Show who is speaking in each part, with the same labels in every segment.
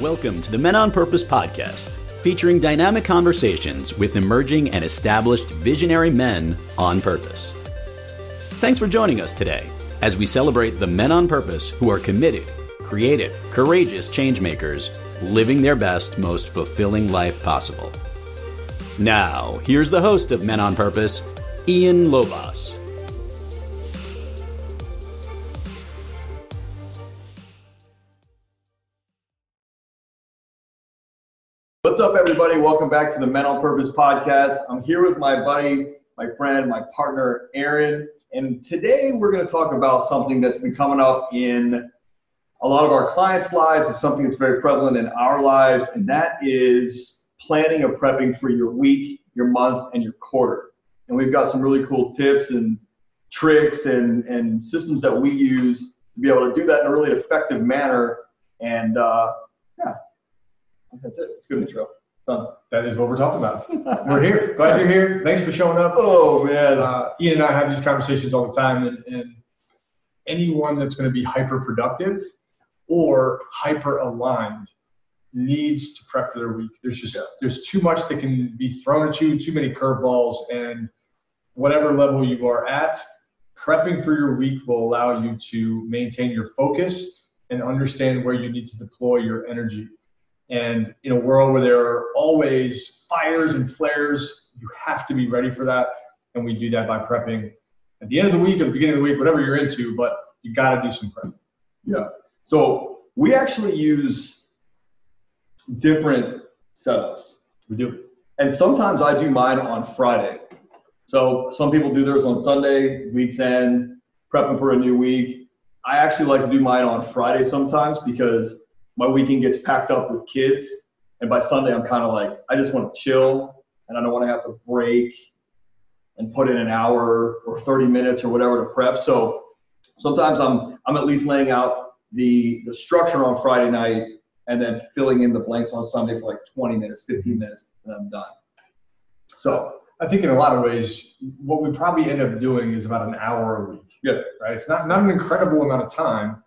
Speaker 1: Welcome to the Men on Purpose podcast, featuring dynamic conversations with emerging and established visionary men on purpose. Thanks for joining us today as we celebrate the men on purpose who are committed, creative, courageous changemakers, living their best, most fulfilling life possible. Now, here's the host of Men on Purpose, Ian Lobas.
Speaker 2: What's up, everybody? Welcome back to the Men on Purpose podcast. I'm here with my buddy, my friend, my partner, Aaron. And today we're going to talk about something that's been coming up in a lot of our clients' lives. It's something that's very prevalent in our lives, and that is planning or prepping for your week, your month, and your quarter. And we've got some really cool tips and tricks and, and systems that we use to be able to do that in a really effective manner. And uh, that's it. It's good intro. Done.
Speaker 3: That is what we're talking about. We're here. Glad you're here. Thanks for showing up.
Speaker 2: Oh man.
Speaker 3: Uh, Ian and I have these conversations all the time, and, and anyone that's going to be hyper productive or hyper aligned needs to prep for their week. There's just there's too much that can be thrown at you, too many curveballs, and whatever level you are at, prepping for your week will allow you to maintain your focus and understand where you need to deploy your energy. And in a world where there are always fires and flares, you have to be ready for that. And we do that by prepping at the end of the week or the beginning of the week, whatever you're into, but you got to do some prep.
Speaker 2: Yeah. So we actually use different setups.
Speaker 3: We do.
Speaker 2: And sometimes I do mine on Friday. So some people do theirs on Sunday, week's end, prepping for a new week. I actually like to do mine on Friday sometimes because my weekend gets packed up with kids. And by Sunday, I'm kind of like, I just want to chill and I don't want to have to break and put in an hour or 30 minutes or whatever to prep. So sometimes I'm, I'm at least laying out the, the structure on Friday night and then filling in the blanks on Sunday for like 20 minutes, 15 minutes, and I'm done.
Speaker 3: So I think in a lot of ways, what we probably end up doing is about an hour a week.
Speaker 2: Yeah.
Speaker 3: Right. It's not, not an incredible amount of time,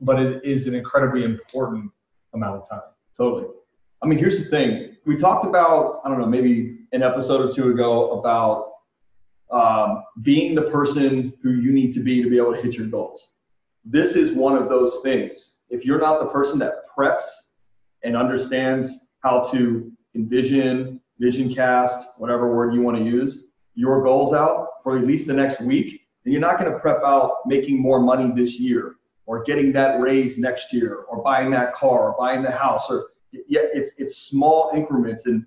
Speaker 3: but it is an incredibly important amount of time.
Speaker 2: Totally. I mean, here's the thing. We talked about, I don't know, maybe an episode or two ago about um, being the person who you need to be to be able to hit your goals. This is one of those things. If you're not the person that preps and understands how to envision, vision cast, whatever word you want to use, your goals out for at least the next week, then you're not going to prep out making more money this year or getting that raise next year or buying that car or buying the house or yeah it's it's small increments. And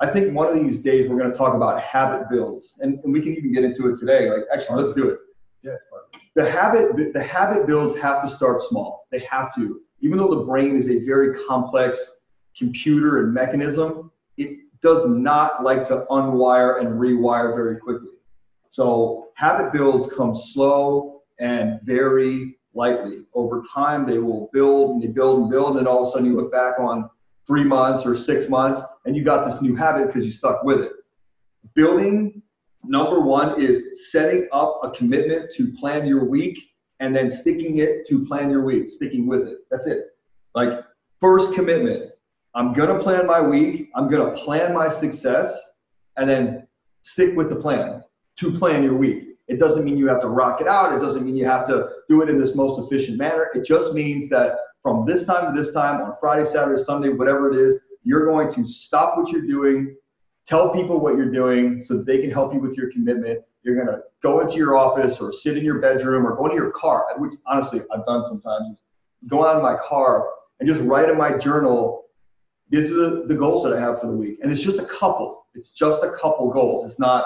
Speaker 2: i think one of these days we're going to talk about habit builds and, and we can even get into it today. Like actually let's do it.
Speaker 3: Yeah.
Speaker 2: the habit the habit builds have to start small. They have to. Even though the brain is a very complex computer and mechanism it does not like to unwire and rewire very quickly. So habit builds come slow and very lightly. Over time, they will build and they build and build, and then all of a sudden you look back on three months or six months and you got this new habit because you stuck with it. Building, number one, is setting up a commitment to plan your week and then sticking it to plan your week, sticking with it. That's it. Like, first commitment I'm going to plan my week, I'm going to plan my success, and then stick with the plan to plan your week. It doesn't mean you have to rock it out. It doesn't mean you have to do it in this most efficient manner. It just means that from this time to this time on Friday, Saturday, Sunday, whatever it is, you're going to stop what you're doing, tell people what you're doing so they can help you with your commitment. You're going to go into your office or sit in your bedroom or go into your car, which honestly I've done sometimes, is go out in my car and just write in my journal, these are the goals that I have for the week. And it's just a couple. It's just a couple goals. It's not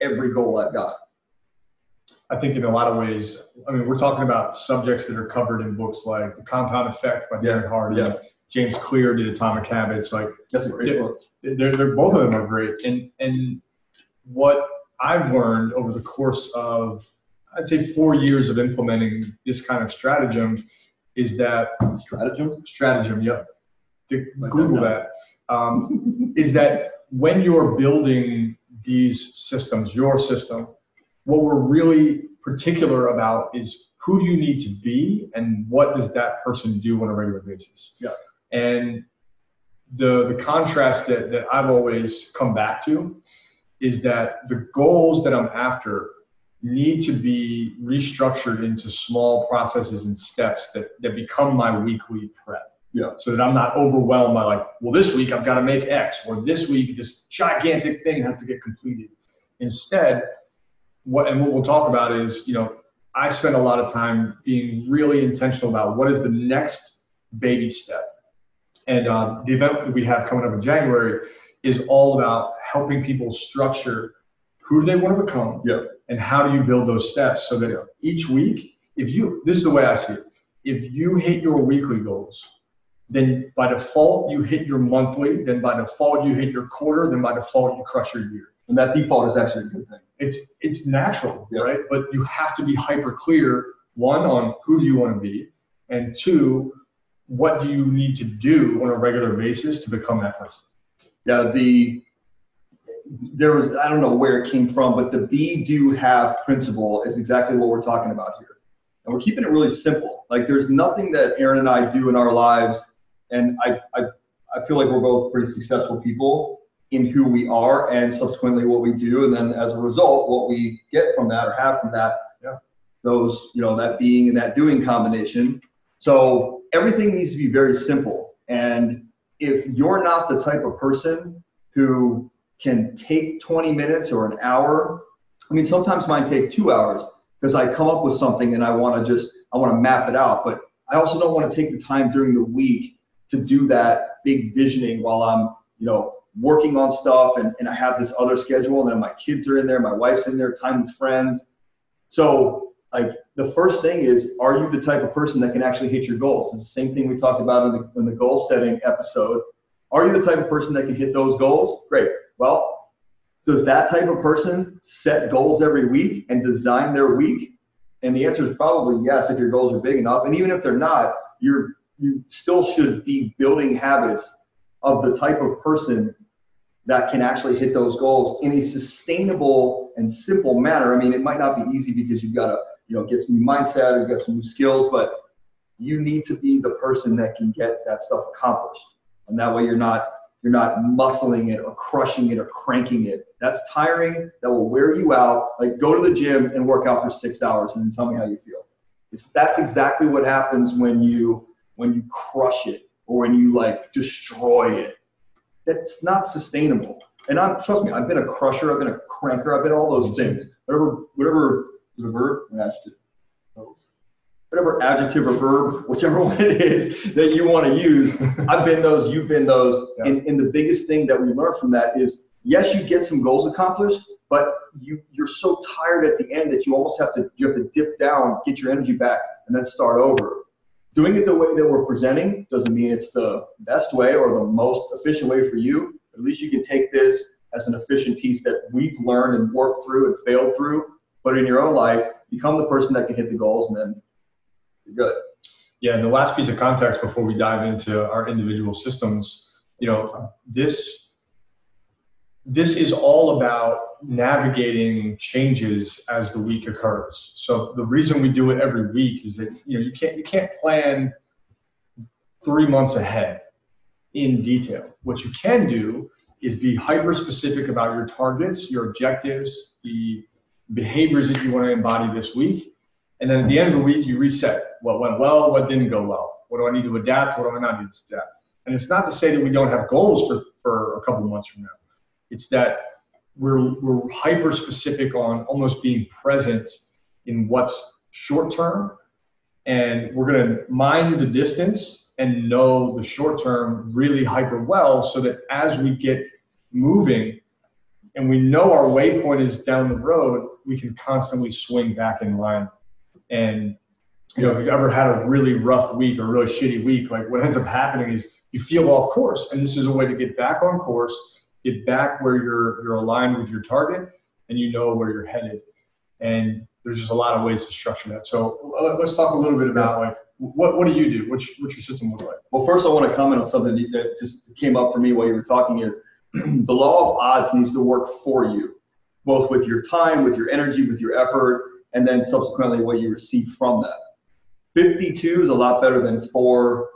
Speaker 2: every goal I've got.
Speaker 3: I think in a lot of ways, I mean, we're talking about subjects that are covered in books like The Compound Effect by Darren Hardy.
Speaker 2: Yeah.
Speaker 3: James Clear did Atomic Habits. Like
Speaker 2: That's a great book.
Speaker 3: they're, they're both of them are great. And and what I've learned over the course of I'd say four years of implementing this kind of stratagem is that
Speaker 2: Stratagem?
Speaker 3: stratagem, yep. Google
Speaker 2: that
Speaker 3: that. Um, is that when you're building these systems, your system, what we're really particular about is who do you need to be and what does that person do on a regular basis.
Speaker 2: Yeah.
Speaker 3: And the the contrast that, that I've always come back to is that the goals that I'm after need to be restructured into small processes and steps that, that become my weekly prep.
Speaker 2: Yeah.
Speaker 3: So that I'm not overwhelmed by like, well, this week I've got to make X, or this week this gigantic thing has to get completed. Instead, what and what we'll talk about is, you know, I spend a lot of time being really intentional about what is the next baby step. And um, the event that we have coming up in January is all about helping people structure who they want to become
Speaker 2: Yeah.
Speaker 3: and how do you build those steps so that
Speaker 2: Yeah.
Speaker 3: each week, if you, this is the way I see it, if you hit your weekly goals, then by default you hit your monthly, then by default you hit your quarter, then by default you crush your year
Speaker 2: And that default is actually a good thing.
Speaker 3: It's it's natural,
Speaker 2: Yeah.
Speaker 3: right? But you have to be hyper clear one on who do you want to be, and two, what do you need to do on a regular basis to become that person.
Speaker 2: Yeah, the there was I don't know where it came from, but the be do have principle is exactly what we're talking about here. And we're keeping it really simple. Like there's nothing that Aaron and I do in our lives, and I I, I feel like we're both pretty successful people in who we are and subsequently what we do, and then as a result, what we get from that or have from that,
Speaker 3: Yeah.
Speaker 2: those, you know, that being and that doing combination. So everything needs to be very simple. And if you're not the type of person who can take 20 minutes or an hour, I mean, sometimes mine take two hours because I come up with something and I want to just, I want to map it out. But I also don't want to take the time during the week to do that big visioning while I'm, you know, working on stuff and, and I have this other schedule and then my kids are in there, my wife's in there, time with friends. So like the first thing is, are you the type of person that can actually hit your goals? It's the same thing we talked about in the, in the goal setting episode. Are you the type of person that can hit those goals? Great. Well, does that type of person set goals every week and design their week? And the answer is probably yes if your goals are big enough. And even if they're not, you're you still should be building habits of the type of person that can actually hit those goals in a sustainable and simple manner. I mean, it might not be easy because you've got to, you know, get some new mindset, you've got some new skills, but you need to be the person that can get that stuff accomplished. And that way you're not you're not muscling it or crushing it or cranking it. That's tiring. That will wear you out. Like go to the gym and work out for six hours and then tell me how you feel. It's that's exactly what happens when you when you crush it or when you like destroy it. That's not sustainable. And I'm trust me, I've been a crusher, I've been a cranker, I've been all those things. Whatever whatever a verb adjective. Whatever adjective or verb, whichever one it is that you want to use, I've been those, you've been those.
Speaker 3: Yeah.
Speaker 2: And, and the biggest thing that we learn from that is yes, you get some goals accomplished, but you you're so tired at the end that you almost have to you have to dip down, get your energy back, and then start over. Doing it the way that we're presenting doesn't mean it's the best way or the most efficient way for you. At least you can take this as an efficient piece that we've learned and worked through and failed through. But in your own life, become the person that can hit the goals, and then you're good.
Speaker 3: Yeah, and the last piece of context before we dive into our individual systems, you know, this this is all about navigating changes as the week occurs. So the reason we do it every week is that you know you can't you can't plan three months ahead in detail. What you can do is be hyper specific about your targets, your objectives, the behaviors that you want to embody this week. And then at the end of the week, you reset what went well, what didn't go well. What do I need to adapt? What do I not need to adapt? And it's not to say that we don't have goals for, for a couple months from now. It's that we're, we're hyper specific on almost being present in what's short term. And we're going to mind the distance and know the short term really hyper well so that as we get moving and we know our waypoint is down the road, we can constantly swing back in line. And you know, if you've ever had a really rough week or really shitty week, like what ends up happening is you feel off course. And this is a way to get back on course, get back where you're you're aligned with your target and you know where you're headed. And there's just a lot of ways to structure that. So uh, let's talk a little bit about like what what do you do? What's what's your system look like?
Speaker 2: Well, first I want to comment on something that just came up for me while you were talking is the law of odds needs to work for you, both with your time, with your energy, with your effort, and then subsequently what you receive from that. 52 is a lot better than 4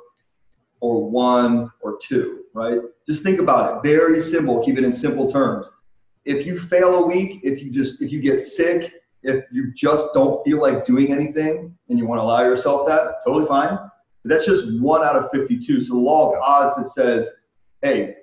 Speaker 2: or one or two, right? Just think about it. Very simple. Keep it in simple terms. If you fail a week, if you just if you get sick, if you just don't feel like doing anything and you want to allow yourself that, totally fine. But that's just one out of 52. So the law of odds that says, hey,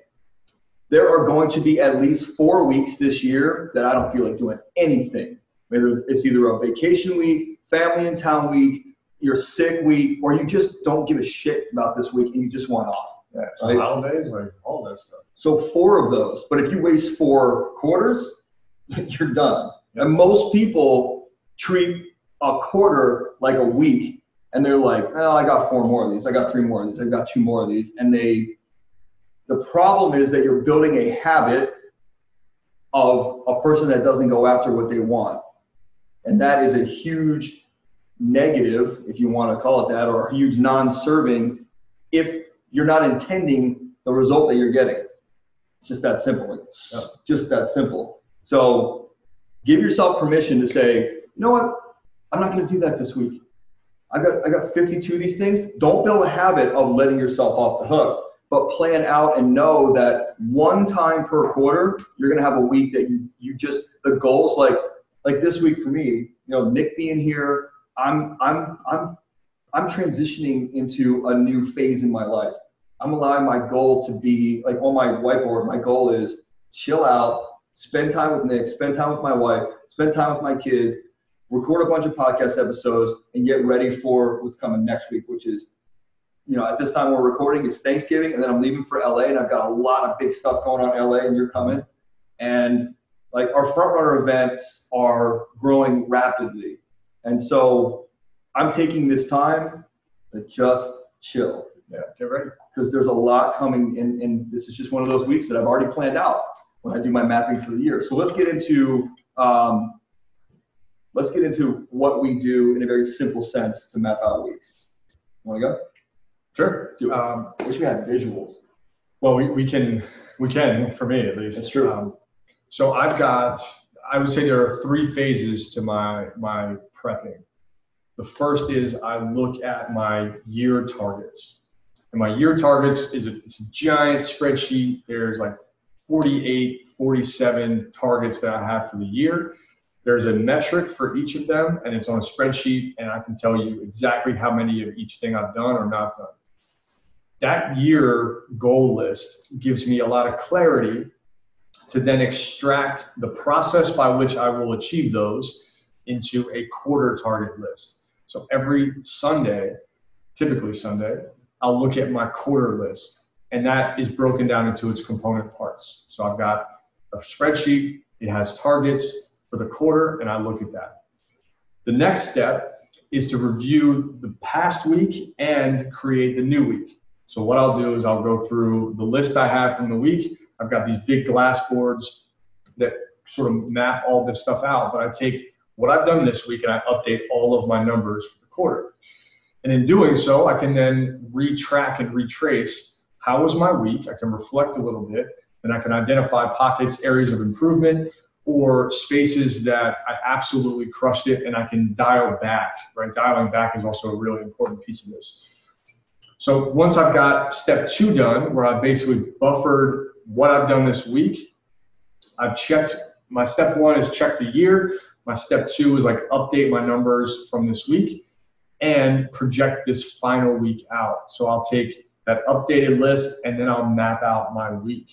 Speaker 2: there are going to be at least four weeks this year that I don't feel like doing anything. Whether it's either a vacation week, family in town week, your sick week, or you just don't give a shit about this week and you just want off.
Speaker 3: Yeah, so right? holidays, like all that stuff.
Speaker 2: So four of those. But if you waste four quarters, you're done. Yep. And most people treat a quarter like a week, and they're like, "Oh, I got four more of these. I got three more of these. I've got two more of these." And they, the problem is that you're building a habit of a person that doesn't go after what they want, and that is a huge negative, if you want to call it that, or a huge non-serving if you're not intending the result that you're getting. It's just that simple. It's just that simple. So give yourself permission to say, you know what? I'm not going to do that this week. I got I got 52 of these things. Don't build a habit of letting yourself off the hook, but plan out and know that one time per quarter, you're going to have a week that you you just the goals like like this week for me, you know, Nick being here, I'm I'm I'm I'm transitioning into a new phase in my life. I'm allowing my goal to be like on my whiteboard. My goal is chill out, spend time with Nick, spend time with my wife, spend time with my kids, record a bunch of podcast episodes, and get ready for what's coming next week, which is, you know, at this time we're recording, it's Thanksgiving, and then I'm leaving for LA, and I've got a lot of big stuff going on in LA, and you're coming. And like our front runner events are growing rapidly. And so I'm taking this time to just chill.
Speaker 3: Yeah, get ready.
Speaker 2: Because there's a lot coming, and, and this is just one of those weeks that I've already planned out when I do my mapping for the year. So let's get into um, let's get into what we do in a very simple sense to map out weeks. Want to go?
Speaker 3: Sure.
Speaker 2: Do it. Um, I wish we had visuals.
Speaker 3: Well, we, we can we can for me at least.
Speaker 2: That's true. Um,
Speaker 3: so I've got I would say there are three phases to my my prepping. The first is I look at my year targets. And my year targets is a, it's a giant spreadsheet. There's like 48, 47 targets that I have for the year. There's a metric for each of them, and it's on a spreadsheet, and I can tell you exactly how many of each thing I've done or not done. That year goal list gives me a lot of clarity to then extract the process by which I will achieve those into a quarter target list. So every Sunday, typically Sunday, I'll look at my quarter list, and that is broken down into its component parts. So I've got a spreadsheet, it has targets for the quarter, and I look at that. The next step is to review the past week and create the new week. So what I'll do is I'll go through the list I have from the week. I've got these big glass boards that sort of map all this stuff out, but I take what I've done this week and I update all of my numbers for the quarter. And in doing so, I can then retrack and retrace how was my week. I can reflect a little bit and I can identify pockets, areas of improvement, or spaces that I absolutely crushed it and I can dial back, right? Dialing back is also a really important piece of this. So once I've got step two done, where I basically buffered what I've done this week, I've checked, my step one is check the year. My step two is like update my numbers from this week and project this final week out. So I'll take that updated list and then I'll map out my week.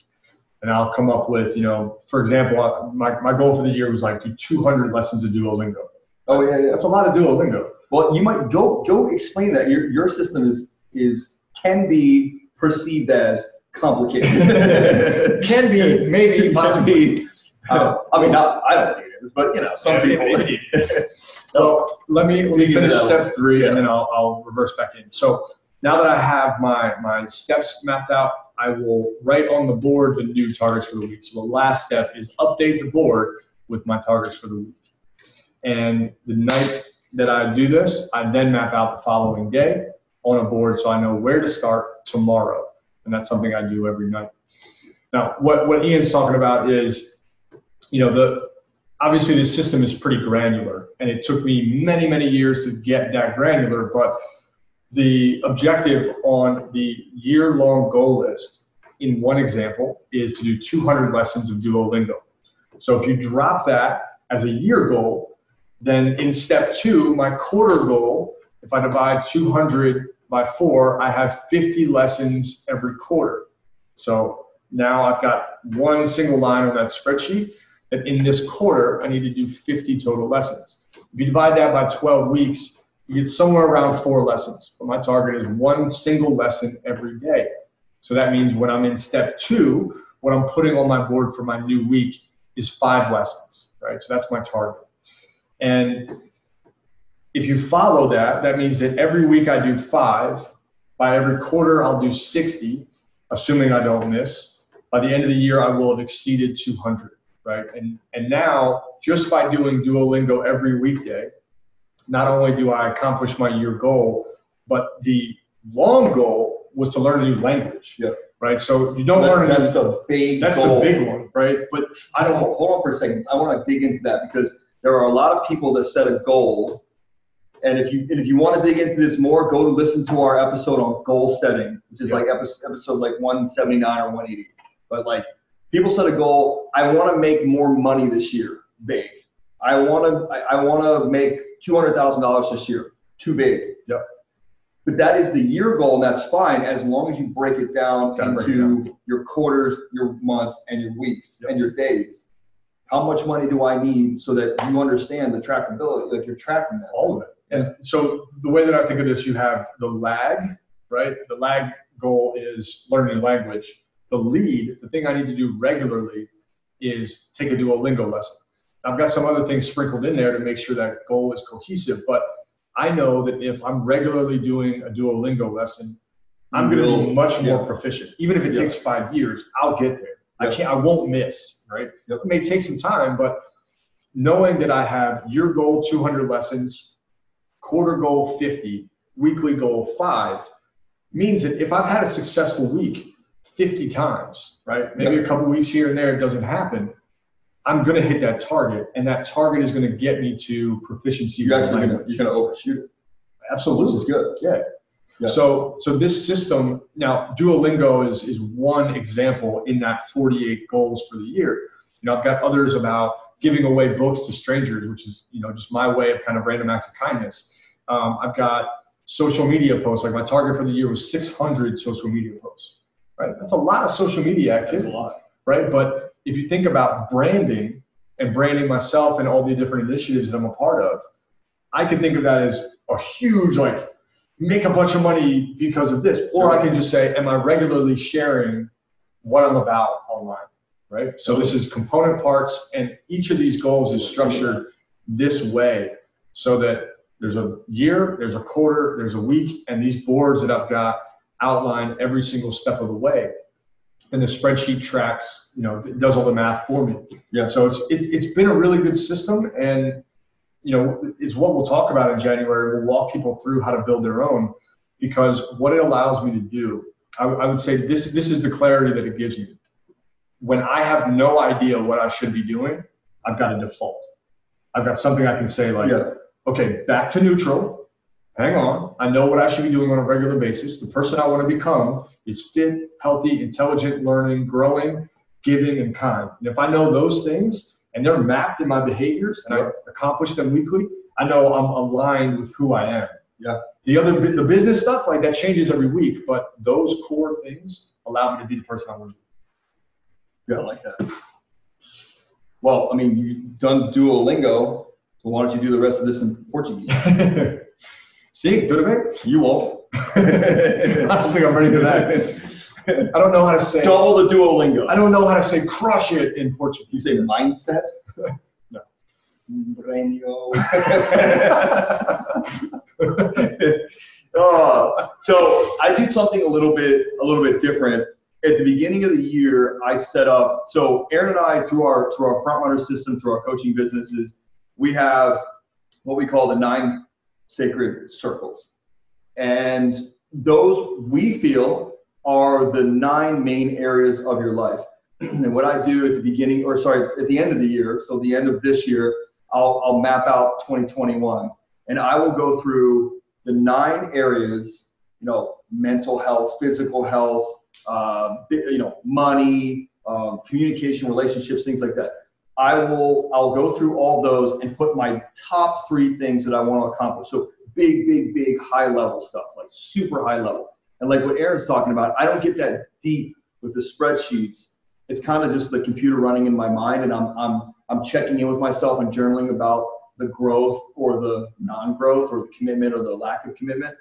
Speaker 3: And I'll come up with, you know, for example, my, my goal for the year was like do 200 lessons of Duolingo.
Speaker 2: Oh yeah, yeah.
Speaker 3: That's a lot of Duolingo.
Speaker 2: Well, you might go go explain that. Your your system is is can be perceived as complicated.
Speaker 3: can be maybe possibly.
Speaker 2: Uh, I mean, not, I don't think but you know, some yeah, people.
Speaker 3: Maybe. let me, let me finish step three, yeah. and then I'll, I'll reverse back in. So now that I have my my steps mapped out, I will write on the board the new targets for the week. So the last step is update the board with my targets for the week. And the night that I do this, I then map out the following day on a board so I know where to start tomorrow. And that's something I do every night. Now, what, what Ian's talking about is, you know, the obviously the system is pretty granular and it took me many many years to get that granular but the objective on the year-long goal list in one example is to do 200 lessons of Duolingo. So if you drop that as a year goal, then in step two, my quarter goal, if I divide 200 by four, I have 50 lessons every quarter. So now I've got one single line on that spreadsheet that in this quarter, I need to do 50 total lessons. If you divide that by 12 weeks, you get somewhere around four lessons. But my target is one single lesson every day. So that means when I'm in step two, what I'm putting on my board for my new week is five lessons, right? So that's my target. And if you follow that, that means that every week I do five. By every quarter, I'll do 60, assuming I don't miss. By the end of the year, I will have exceeded 200, right? And, and now, just by doing Duolingo every weekday, not only do I accomplish my year goal, but the long goal was to learn a new language.
Speaker 2: Yep.
Speaker 3: Right. So you don't learn.
Speaker 2: That's the big.
Speaker 3: That's
Speaker 2: goal.
Speaker 3: the big one, right?
Speaker 2: But I don't hold on for a second. I want to dig into that because there are a lot of people that set a goal, and if you and if you want to dig into this more, go to listen to our episode on goal setting, which is like episode, episode like 179 or 180. But like people set a goal. I want to make more money this year. Big. I want to. I, I want to make two hundred thousand dollars this year. Too big.
Speaker 3: Yep.
Speaker 2: But that is the year goal, and that's fine as long as you break it down
Speaker 3: Gotta break it
Speaker 2: into your quarters, your months, and your weeks
Speaker 3: Yep.
Speaker 2: and your days. How much money do I need so that you understand the trackability, like you're tracking that?
Speaker 3: all of it. And so the way that I think of this, you have the lag, right? The lag goal is learning a language. The lead, the thing I need to do regularly, is take a Duolingo lesson. I've got some other things sprinkled in there to make sure that goal is cohesive, but I know that if I'm regularly doing a Duolingo lesson, I'm going to be much more
Speaker 2: yeah.
Speaker 3: proficient. Even if it
Speaker 2: Yeah.
Speaker 3: takes five years, I'll get there. I can't. I won't miss. Right. It may take some time, but knowing that I have your goal 200 lessons, quarter goal 50, weekly goal five, means that if I've had a successful week 50 times, right? Maybe a couple weeks here and there it doesn't happen. I'm going to hit that target, and that target is going to get me to proficiency.
Speaker 2: You're actually gonna, you're gonna overshoot it,
Speaker 3: Absolutely.
Speaker 2: is good.
Speaker 3: Yeah.
Speaker 2: Yeah.
Speaker 3: So so this system now Duolingo is is one example in that 48 goals for the year. You know, I've got others about giving away books to strangers, which is you know just my way of kind of random acts of kindness. Um, I've got social media posts. Like my target for the year was 600 social media posts. Right, that's a lot of social media
Speaker 2: That's a
Speaker 3: activity
Speaker 2: lot.
Speaker 3: right? But if you think about branding and branding myself and all the different initiatives that I'm a part of, I can think of that as a huge like make a bunch of money because of this, or I can just say, am I regularly sharing what I'm about online, right? So this is component parts, and each of these goals is structured this way, so that there's a year, there's a quarter, there's a week, and these boards that I've got outline every single step of the way and the spreadsheet tracks, you know, it does all the math for me.
Speaker 2: Yeah.
Speaker 3: So it's, it's, it's been a really good system and, you know, is what we'll talk about in January. We'll walk people through how to build their own because what it allows me to do, I, I would say this, this is the clarity that it gives me. When I have no idea what I should be doing, I've got a default. I've got something I can say like,
Speaker 2: Yeah.
Speaker 3: okay, back to neutral. Hang on. I know what I should be doing on a regular basis. The person I want to become is fit, healthy, intelligent, learning, growing, giving, and kind. And if I know those things and they're mapped in my behaviors and I accomplish them weekly, I know I'm aligned with who I am.
Speaker 2: Yeah.
Speaker 3: The other, the business stuff, like that changes every week, but those core things allow me to be the person I want to be.
Speaker 2: Yeah, I like that. Well, I mean, you've done Duolingo, so why don't you do the rest of this in Portuguese?
Speaker 3: See, bem?
Speaker 2: You won't.
Speaker 3: I don't think I'm ready for that. I don't know how to say.
Speaker 2: Double the Duolingo.
Speaker 3: I don't know how to say crush it in Portuguese.
Speaker 2: You say mindset?
Speaker 3: No.
Speaker 2: Brainio. oh, so I do something a little bit a little bit different. At the beginning of the year, I set up. So Aaron and I, through our through our front runner system, through our coaching businesses, we have what we call the nine sacred circles, and those we feel are the nine main areas of your life. and what I do at the beginning, or sorry, at the end of the year, so the end of this year, I'll, I'll map out 2021 and I will go through the nine areas, you know, mental health, physical health, uh, you know, money, um, communication, relationships, things like that. I will I'll go through all those and put my top three things that I want to accomplish. So big, big, big high level stuff, like super high level. And like what Aaron's talking about, I don't get that deep with the spreadsheets. It's kind of just the computer running in my mind and I'm I'm I'm checking in with myself and journaling about the growth or the non-growth or the commitment or the lack of commitment.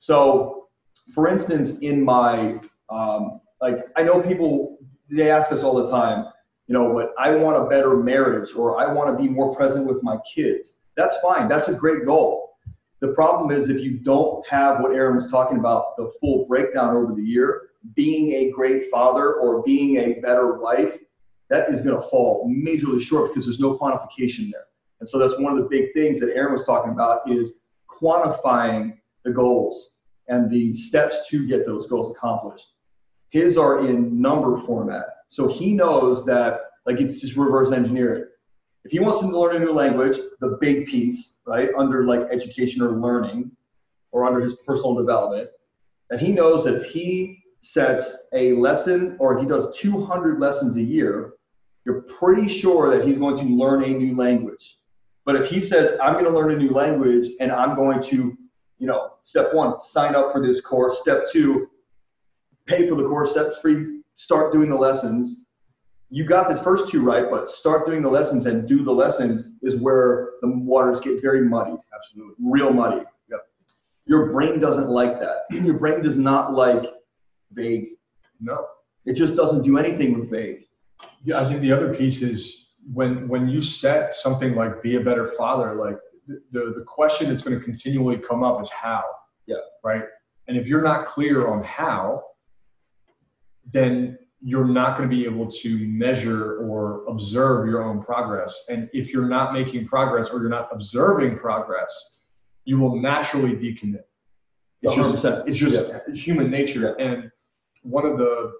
Speaker 2: So for instance, in my um, like I know people they ask us all the time, you know, but I want a better marriage or I want to be more present with my kids. That's fine. That's a great goal. The problem is if you don't have what Aaron was talking about, the full breakdown over the year, being a great father or being a better wife, that is going to fall majorly short because there's no quantification there. And so that's one of the big things that Aaron was talking about is quantifying the goals and the steps to get those goals accomplished. His are in number format. So he knows that, like, it's just reverse engineering. If he wants to learn a new language, the big piece, right, under like education or learning or under his personal development, and he knows that if he sets a lesson or he does 200 lessons a year, you're pretty sure that he's going to learn a new language. But if he says, I'm going to learn a new language and I'm going to, you know, step one, sign up for this course, step two, pay for the course, step three, start doing the lessons. You got the first two right, but start doing the lessons and do the lessons is where the waters get very muddy.
Speaker 3: Absolutely.
Speaker 2: Real muddy.
Speaker 3: Yep.
Speaker 2: Your brain doesn't like that. Your brain does not like vague.
Speaker 3: No.
Speaker 2: It just doesn't do anything with vague.
Speaker 3: Yeah, I think the other piece is when when you set something like be a better father, like the the, the question that's going to continually come up is how.
Speaker 2: Yeah.
Speaker 3: Right. And if you're not clear on how, then you're not going to be able to measure or observe your own progress. And if you're not making progress or you're not observing progress, you will naturally decommit. It's just,
Speaker 2: 100%.
Speaker 3: it's just
Speaker 2: Yeah.
Speaker 3: human nature. And one of the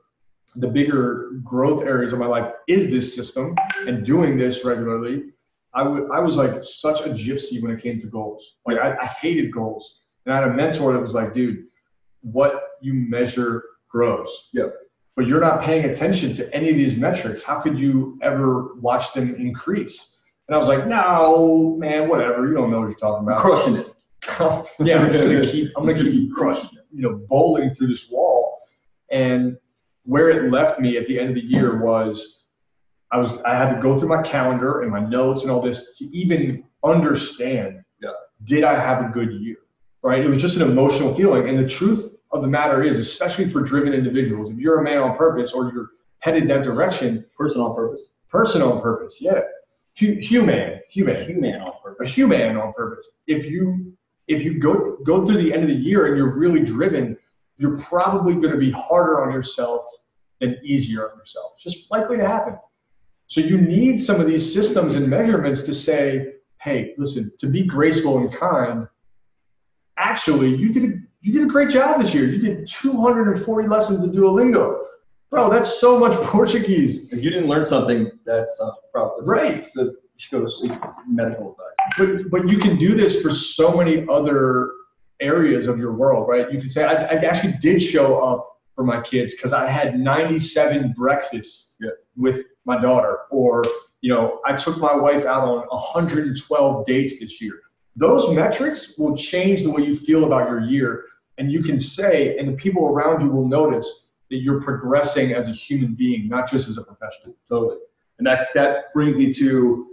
Speaker 3: the bigger growth areas of my life is this system and doing this regularly. I would I was like such a gypsy when it came to goals. Like I, I hated goals. And I had a mentor that was like, dude, what you measure grows.
Speaker 2: Yeah.
Speaker 3: But you're not paying attention to any of these metrics. How could you ever watch them increase? And I was like, no, man, whatever. You don't know what you're talking about.
Speaker 2: Crushing it.
Speaker 3: yeah, I'm just gonna keep I'm gonna keep crushing it, you know, bowling through this wall. And where it left me at the end of the year was I was I had to go through my calendar and my notes and all this to even understand
Speaker 2: Yeah.
Speaker 3: did I have a good year? Right? It was just an emotional feeling. And the truth of the matter is, especially for driven individuals, if you're a man on purpose or you're headed that direction,
Speaker 2: Person on purpose.
Speaker 3: person on purpose, yeah. Human, human
Speaker 2: Human on purpose, a
Speaker 3: human on purpose. If you if you go go through the end of the year and you're really driven, you're probably going to be harder on yourself than easier on yourself. It's just likely to happen. So you need some of these systems and measurements to say, hey, listen, to be graceful and kind. Actually, you did a, you did a great job this year. You did 240 lessons in Duolingo. Bro, that's so much Portuguese.
Speaker 2: If you didn't learn something, that's uh, probably
Speaker 3: Right.
Speaker 2: So you should go to seek medical advice.
Speaker 3: but but you can do this for so many other areas of your world, right? You can say I, I actually did show up for my kids because I had 97 breakfasts
Speaker 2: Yeah.
Speaker 3: with my daughter, or you know I took my wife out on 112 dates this year. Those metrics will change the way you feel about your year, and you can say, and the people around you will notice that you're progressing as a human being, not just as a professional.
Speaker 2: Totally. And that that brings me to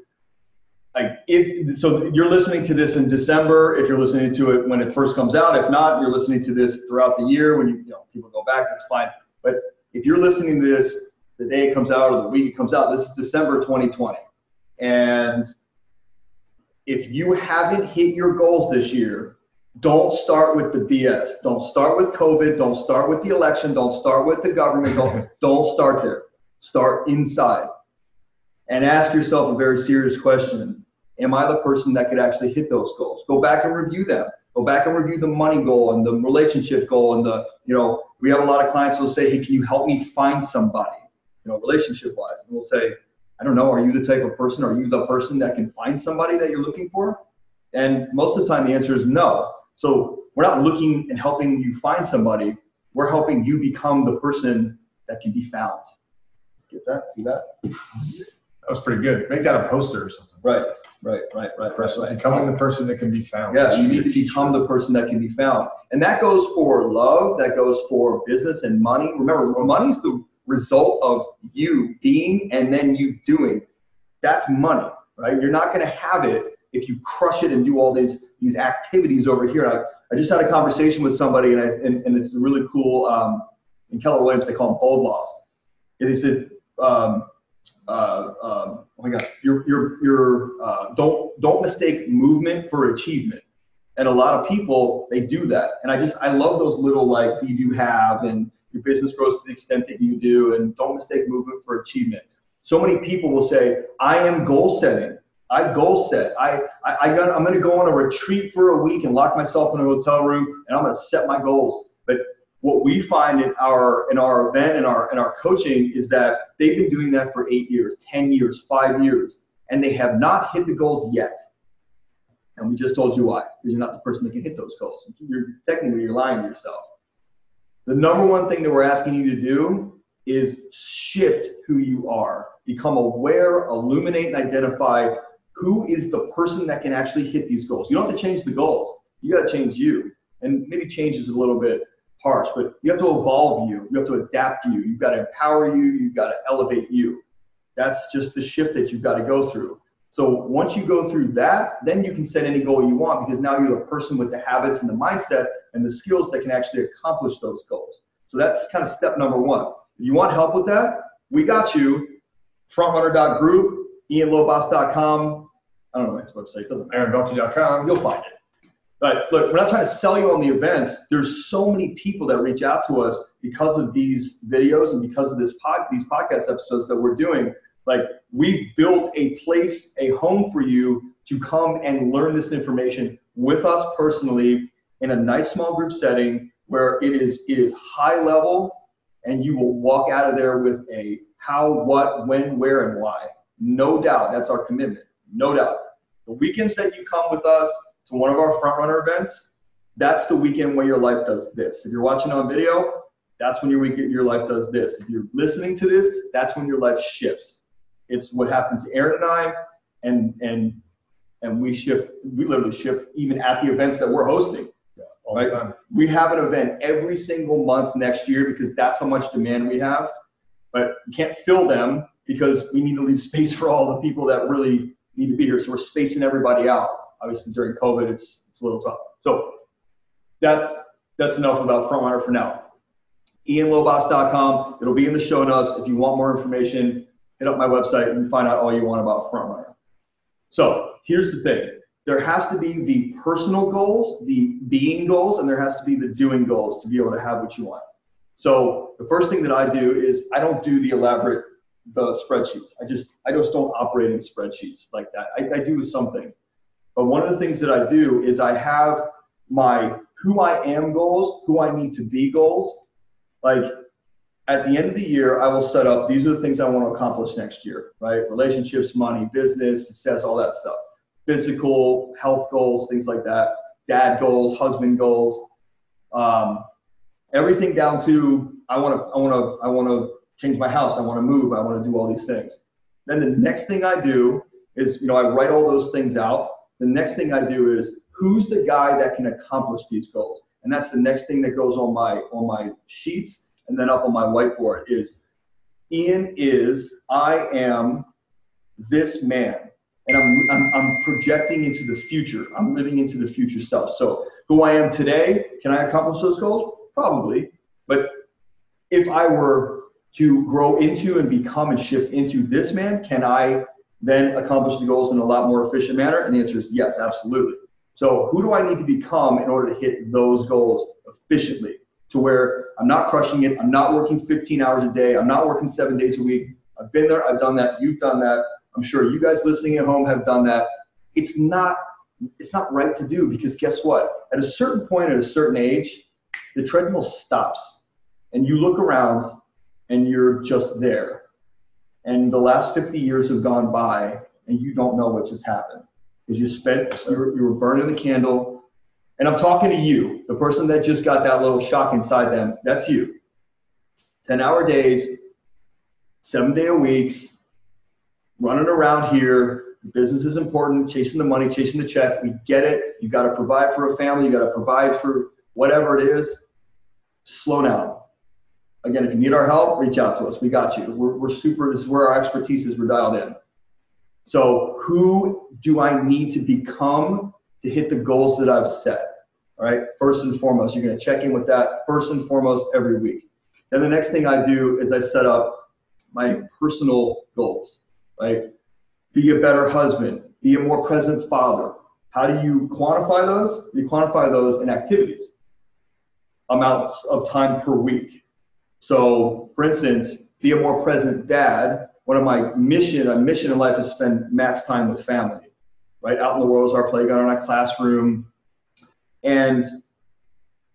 Speaker 2: like if so you're listening to this in December, if you're listening to it when it first comes out, if not, you're listening to this throughout the year when you, you know people go back, that's fine. But if you're listening to this the day it comes out or the week it comes out, this is December 2020. And if you haven't hit your goals this year, don't start with the BS. Don't start with COVID. Don't start with the election. Don't start with the government. Don't, don't start there. Start inside and ask yourself a very serious question. Am I the person that could actually hit those goals? Go back and review them. Go back and review the money goal and the relationship goal and the, you know, we have a lot of clients who will say, hey, can you help me find somebody, you know, relationship wise? And we'll say, I don't know, are you the type of person? Are you the person that can find somebody that you're looking for? And most of the time the answer is no. So we're not looking and helping you find somebody. We're helping you become the person that can be found. Get that? See that?
Speaker 3: That was pretty good. Make that a poster or something.
Speaker 2: Right, right, right, right, right, right.
Speaker 3: Becoming the person that can be found.
Speaker 2: Yeah, you need to become the person that can be found. And that goes for love, that goes for business and money. Remember, money is the result of you being and then you doing. That's money, right? You're not going to have it if you crush it and do all these these activities over here. I, I just had a conversation with somebody, and, I, and, and it's really cool. Um, in Keller Williams, they call them bold laws. And they said, um, uh, um, oh my God, you're, you're, you're, uh, don't, don't mistake movement for achievement. And a lot of people, they do that. And I just, I love those little like, you do have, and your business grows to the extent that you do, and don't mistake movement for achievement. So many people will say, I am goal setting. I goal set. I, I, I got, I'm going to go on a retreat for a week and lock myself in a hotel room, and I'm going to set my goals. But what we find in our in our event and our in our coaching is that they've been doing that for eight years, ten years, five years, and they have not hit the goals yet. And we just told you why, because you're not the person that can hit those goals. You're technically you're lying to yourself. The number one thing that we're asking you to do is shift who you are. Become aware, illuminate, and identify who is the person that can actually hit these goals. You don't have to change the goals. You got to change you. And maybe change is a little bit harsh, but you have to evolve you. You have to adapt you. You've got to empower you. You've got to elevate you. That's just the shift that you've got to go through. So once you go through that, then you can set any goal you want because now you're the person with the habits and the mindset and the skills that can actually accomplish those goals. So that's kind of step number one. If you want help with that, we got you. Frontrunner.group, ianlobas.com. I don't know his website. It doesn't matter. You'll find it. But look, we're not trying to sell you on the events. There's so many people that reach out to us because of these videos and because of this pod, these podcast episodes that we're doing. Like we've built a place, a home for you to come and learn this information with us personally in a nice small group setting where it is it is high level and you will walk out of there with a how, what, when, where, and why. No doubt. That's our commitment. No doubt. The weekends that you come with us to one of our front runner events, that's the weekend where your life does this. If you're watching on video, that's when your weekend, your life does this. If you're listening to this, that's when your life shifts. It's what happened to Aaron and I, and and and we shift. We literally shift even at the events that we're hosting.
Speaker 3: Yeah, all right? the time.
Speaker 2: We have an event every single month next year because that's how much demand we have. But we can't fill them because we need to leave space for all the people that really need to be here. So we're spacing everybody out. Obviously, during COVID, it's it's a little tough. So that's that's enough about Frontrunner for now. IanLobas.com. It'll be in the show notes. If you want more information, hit up my website and find out all you want about Frontrunner. So here's the thing. There has to be the personal goals, the being goals, and there has to be the doing goals to be able to have what you want. So the first thing that I do is I don't do the elaborate the spreadsheets. I just I just don't operate in spreadsheets like that. I, I do some things. But one of the things that I do is I have my who I am goals, who I need to be goals. Like at the end of the year, I will set up these are the things I want to accomplish next year, right? Relationships, money, business, success, all that stuff. Physical, health goals, things like that. Dad goals, husband goals. Um, everything down to I want to I want to I want to change my house, I want to move, I want to do all these things. Then the next thing I do is, you know, I write all those things out. The next thing I do is who's the guy that can accomplish these goals? And that's the next thing that goes on my on my sheets and then up on my whiteboard is Ian is I am this man. And I'm, I'm, I'm projecting into the future. I'm living into the future self. So who I am today, can I accomplish those goals? Probably. But if I were to grow into and become and shift into this man, can I then accomplish the goals in a lot more efficient manner? And the answer is yes, absolutely. So who do I need to become in order to hit those goals efficiently to where I'm not crushing it, I'm not working 15 hours a day, I'm not working seven days a week. I've been there, I've done that, you've done that. I'm sure you guys listening at home have done that. It's not it's not right to do because guess what? At a certain point, at a certain age, the treadmill stops and you look around and you're just there. And the last 50 years have gone by and you don't know what just happened because you spent, you were, you were burning the candle And I'm talking to you, the person that just got that little shock inside them. That's you. 10 hour days, seven day a weeks, running around here. Business is important, chasing the money, chasing the check. We get it. You got to provide for a family, you got to provide for whatever it is. Slow down. Again, if you need our help, reach out to us. We got you. We're, we're super, this is where our expertise is, we're dialed in. So, who do I need to become to hit the goals that I've set? All right, first and foremost, you're going to check in with that first and foremost every week. Then the next thing I do is I set up my personal goals, right? Be a better husband, be a more present father. How do you quantify those? You quantify those in activities, amounts of time per week. So, for instance, be a more present dad. One of my mission, a mission in life is spend max time with family, right? Out in the world is our playground, our classroom, and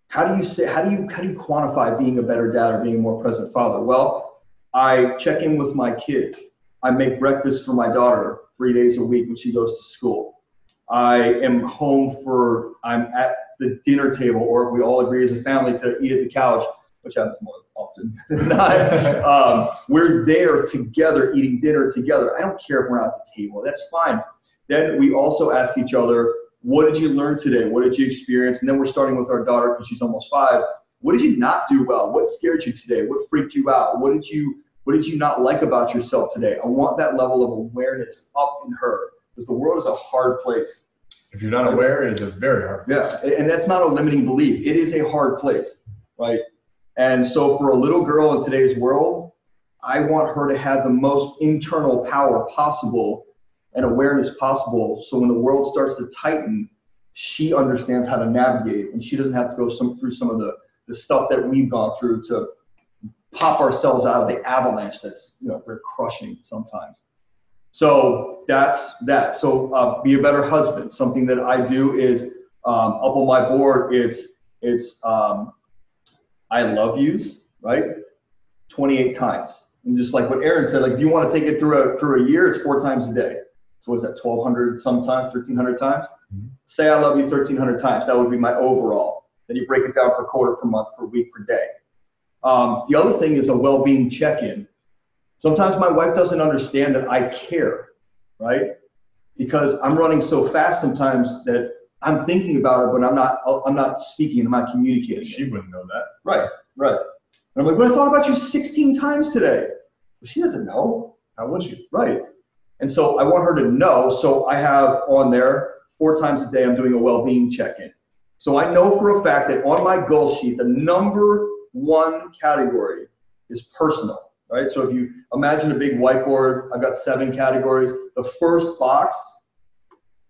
Speaker 2: how do you say how do you how do you quantify being a better dad or being a more present father? Well, I check in with my kids. I make breakfast for my daughter three days a week when she goes to school. I am home for I'm at the dinner table, or if we all agree as a family to eat at the couch, which happens more often not. um, we're there together eating dinner together. I don't care if we're not at the table. That's fine. Then we also ask each other, what did you learn today? What did you experience? And then we're starting with our daughter because she's almost five. What did you not do well? What scared you today? What freaked you out? What did you what did you not like about yourself today? I want that level of awareness up in her because the world is a hard place.
Speaker 3: If you're not aware, it is a very hard place.
Speaker 2: Yeah, and that's not a limiting belief. It is a hard place, right? And so for a little girl in today's world, I want her to have the most internal power possible and awareness possible. So when the world starts to tighten, she understands how to navigate and she doesn't have to go some, through some of the, the stuff that we've gone through to pop ourselves out of the avalanche that's you know we're crushing sometimes. So that's that. So uh, be a better husband. Something that I do is um, up on my board. It's it's um, I love yous right, 28 times. And just like what Aaron said, like if you want to take it through a through a year, it's four times a day. So what's that, 1,200 sometimes, 1,300 times? Mm-hmm. Say I love you 1,300 times. That would be my overall. Then you break it down per quarter, per month, per week, per day. Um, the other thing is a well-being check-in. Sometimes my wife doesn't understand that I care, right? Because I'm running so fast sometimes that I'm thinking about her, but I'm not. I'm not speaking. I'm not communicating.
Speaker 3: She wouldn't know that.
Speaker 2: Right, right. And I'm like, but I thought about you 16 times today. Well, she doesn't know.
Speaker 3: How would she?
Speaker 2: Right. And so I want her to know. So I have on there four times a day, I'm doing a well being check in. So I know for a fact that on my goal sheet, the number one category is personal, right? So if you imagine a big whiteboard, I've got seven categories. The first box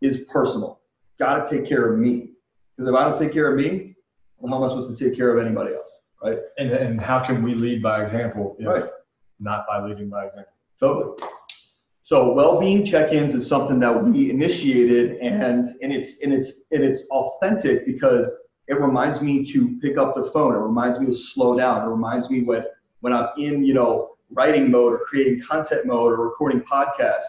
Speaker 2: is personal. Got to take care of me. Because if I don't take care of me, well, how am I supposed to take care of anybody else, right?
Speaker 3: And, and how can we lead by example if
Speaker 2: right.
Speaker 3: not by leading by example?
Speaker 2: Totally. So well-being check-ins is something that we initiated, and and it's and it's and it's authentic because it reminds me to pick up the phone. It reminds me to slow down. It reminds me when when I'm in you know writing mode or creating content mode or recording podcasts.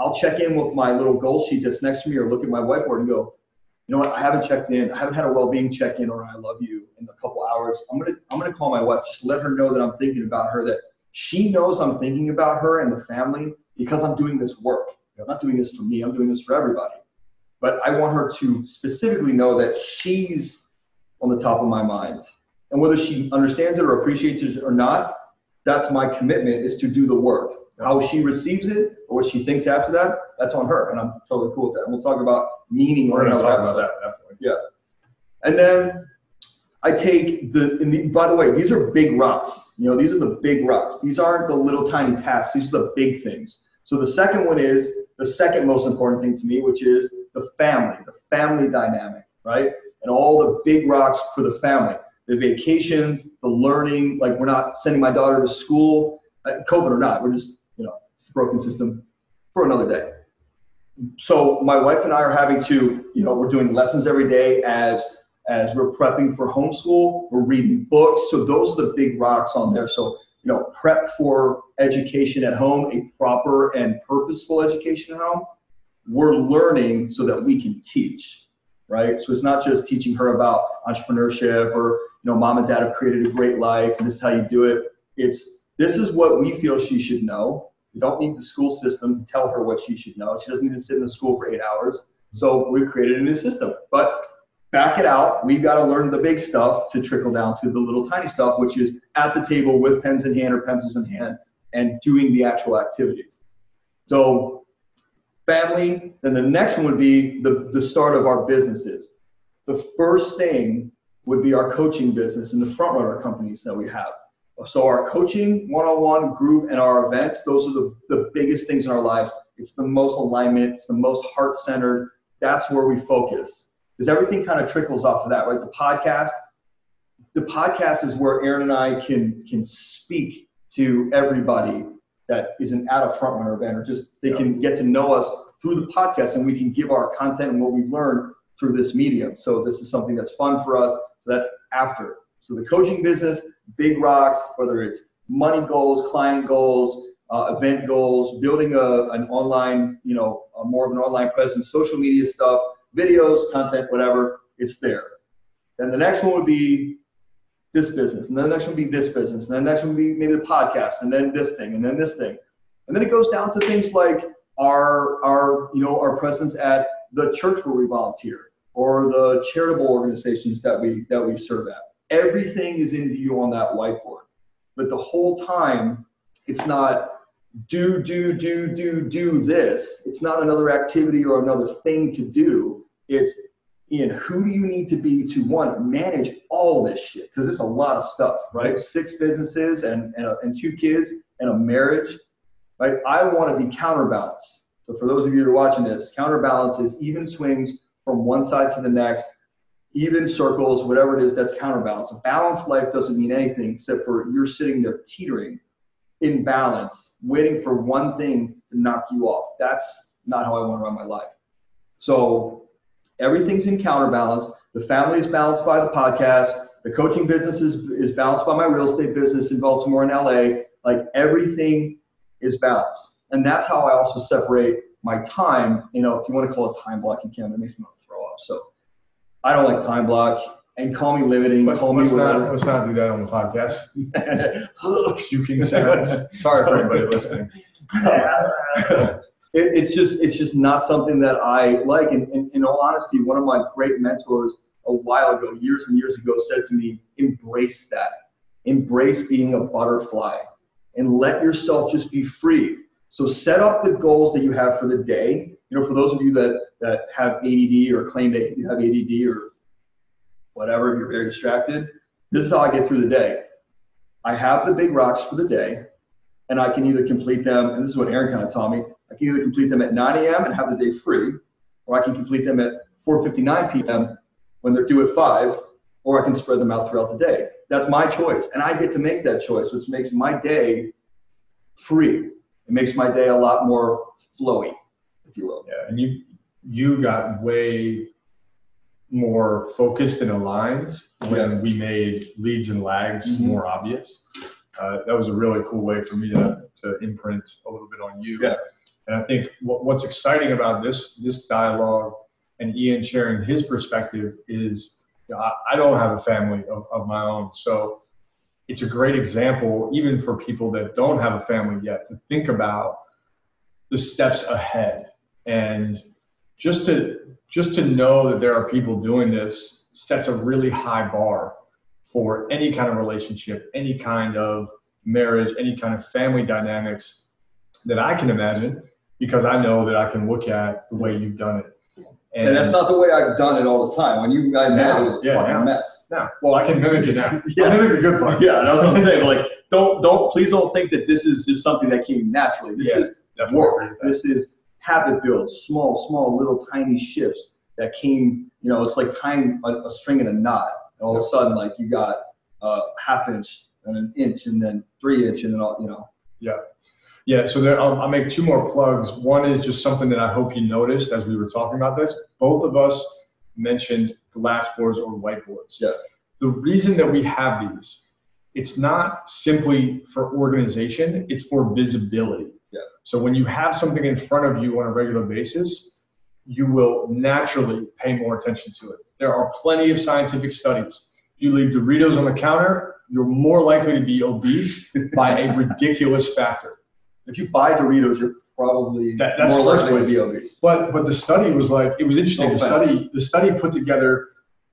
Speaker 2: I'll check in with my little goal sheet that's next to me or look at my whiteboard and go, you know what, I haven't checked in. I haven't had a well-being check-in or I love you in a couple hours. I'm gonna I'm gonna call my wife, just let her know that I'm thinking about her, that she knows I'm thinking about her and the family because I'm doing this work. I'm not doing this for me, I'm doing this for everybody. But I want her to specifically know that she's on the top of my mind. And whether she understands it or appreciates it or not, that's my commitment is to do the work. How she receives it or what she thinks after that, that's on her. And I'm totally cool with that. And we'll talk about meaning
Speaker 3: or talk about that, definitely.
Speaker 2: Yeah. And then I take the, the, by the way, these are big rocks. You know, these are the big rocks. These aren't the little tiny tasks. These are the big things. So the second one is the second most important thing to me, which is the family, the family dynamic, right? And all the big rocks for the family, the vacations, the learning. Like we're not sending my daughter to school, uh, COVID or not. We're just, you know, it's a broken system for another day. So my wife and I are having to, you know, we're doing lessons every day as as we're prepping for homeschool. We're reading books. So those are the big rocks on there. So you know, prep for education at home, a proper and purposeful education at home. We're learning so that we can teach. right? So it's not just teaching her about entrepreneurship or you know, mom and dad have created a great life and this is how you do it. It's this is what we feel she should know. We don't need the school system to tell her what she should know. She doesn't need to sit in the school for eight hours. So we've created a new system. But back it out. We've got to learn the big stuff to trickle down to the little tiny stuff, which is at the table with pens in hand or pencils in hand and doing the actual activities. So family, then the next one would be the, the start of our businesses. The first thing would be our coaching business and the front runner companies that we have. So our coaching, one-on-one, group, and our events, those are the, the biggest things in our lives. It's the most alignment, it's the most heart-centered. That's where we focus. Because everything kind of trickles off of that, right? The podcast, the podcast is where Aaron and I can can speak to everybody that isn't at a front runner event or just they can get to know us through the podcast and we can give our content and what we've learned through this medium. So this is something that's fun for us. So that's after. So the coaching business, big rocks, whether it's money goals, client goals, uh, event goals, building a, an online, you know, more of an online presence, social media stuff, videos, content, whatever, it's there. Then the next one would be this business, and then the next one would be this business, and then the next one would be maybe the podcast, and then this thing, and then this thing. And then it goes down to things like our, our, you know, our presence at the church where we volunteer, or the charitable organizations that we that we serve at. Everything is in view on that whiteboard. But the whole time, it's not do, do, do, do, do this. It's not another activity or another thing to do. It's in who do you need to be to one manage all this shit because it's a lot of stuff, right? Six businesses and and, a, and two kids and a marriage, right? I want to be counterbalanced. So for those of you that are watching this, counterbalance is even swings from one side to the next, even circles, whatever it is, that's counterbalance. A balanced life doesn't mean anything except for you're sitting there teetering in balance, waiting for one thing to knock you off. That's not how I want to run my life. So everything's in counterbalance. The family is balanced by the podcast. The coaching business is, is balanced by my real estate business in Baltimore and LA. Like everything is balanced. And that's how I also separate my time. You know, if you want to call it time block, you can. It makes me want to throw up. So I don't like time block. And call me limiting.
Speaker 3: Let's,
Speaker 2: call
Speaker 3: let's
Speaker 2: me
Speaker 3: not, let's not do that on the podcast. Puking sounds. Sorry for everybody listening.
Speaker 2: it, it's just it's just not something that I like. And, and in all honesty, one of my great mentors a while ago, years and years ago, said to me, "Embrace that. Embrace being a butterfly, and let yourself just be free." So set up the goals that you have for the day. You know, for those of you that that have ADD or claim that you have ADD or whatever, you're very distracted, this is how I get through the day. I have the big rocks for the day, and I can either complete them, and this is what Aaron kind of taught me. I can either complete them at 9 a.m. and have the day free, or I can complete them at 4:59 p.m. when they're due at 5, or I can spread them out throughout the day. That's my choice, and I get to make that choice, which makes my day free. It makes my day a lot more flowy, if you will.
Speaker 3: Yeah, and you you got way more focused and aligned when
Speaker 2: Yeah.
Speaker 3: we made leads and lags
Speaker 2: Mhm.
Speaker 3: more obvious. Uh, that was a really cool way for me to, to imprint a little bit on you.
Speaker 2: Yeah.
Speaker 3: And I think what, what's exciting about this this dialogue and Ian sharing his perspective is you know, I, I don't have a family of, of my own, so it's a great example even for people that don't have a family yet to think about the steps ahead and just to just to know that there are people doing this sets a really high bar for any kind of relationship, any kind of marriage, any kind of family dynamics that I can imagine because I know that I can look at the way you've done it.
Speaker 2: And that's not the way I've done it all the time. When you guys met, it was a
Speaker 3: yeah,
Speaker 2: fucking
Speaker 3: now.
Speaker 2: mess.
Speaker 3: now. Well, I can mimic it now.
Speaker 2: Yeah.
Speaker 3: I'll mimic the good part.
Speaker 2: Yeah, that's what I'm saying. Like, don't don't please don't think that this is just something that came naturally. This
Speaker 3: Yeah,
Speaker 2: is work.
Speaker 3: agree with that.
Speaker 2: This is habit builds, small, small, little, tiny shifts that came. You know, it's like tying a, a string in a knot. And all of a sudden, like you got a half inch and an inch, and then three inch, and then all. You know.
Speaker 3: Yeah. Yeah, so there, I'll, I'll make two more plugs. One is just something that I hope you noticed as we were talking about this. Both of us mentioned glass boards or whiteboards.
Speaker 2: Yeah.
Speaker 3: The reason that we have these, it's not simply for organization, it's for visibility.
Speaker 2: Yeah.
Speaker 3: So when you have something in front of you on a regular basis, you will naturally pay more attention to it. There are plenty of scientific studies. If You leave Doritos on the counter, you're more likely to be obese by a ridiculous factor.
Speaker 2: If you buy Doritos, you're probably
Speaker 3: That- that's
Speaker 2: more likely to be obese.
Speaker 3: But but the study was like it was interesting.
Speaker 2: No
Speaker 3: the
Speaker 2: offense.
Speaker 3: study the study put together,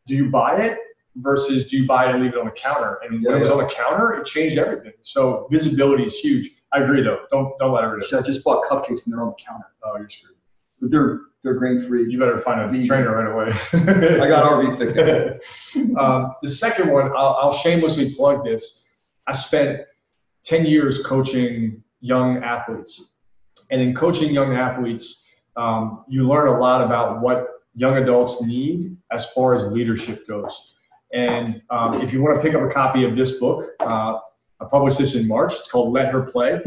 Speaker 3: do you buy it versus do you buy it and leave it on the counter? And when it was
Speaker 2: Yeah.
Speaker 3: on the counter, it changed everything. So visibility is huge. I agree though. Don't don't let it rid
Speaker 2: I just bought cupcakes and they're on the counter.
Speaker 3: Oh, you're screwed.
Speaker 2: But they're they're grain free.
Speaker 3: You better find a
Speaker 2: Vegan.
Speaker 3: trainer right away.
Speaker 2: I got RV fit.
Speaker 3: um, the second one, I'll, I'll shamelessly plug this. I spent 10 years coaching young athletes. And in coaching young athletes, um, you learn a lot about what young adults need as far as leadership goes. And um, if you want to pick up a copy of this book, uh, I published this in March. It's called Let Her Play.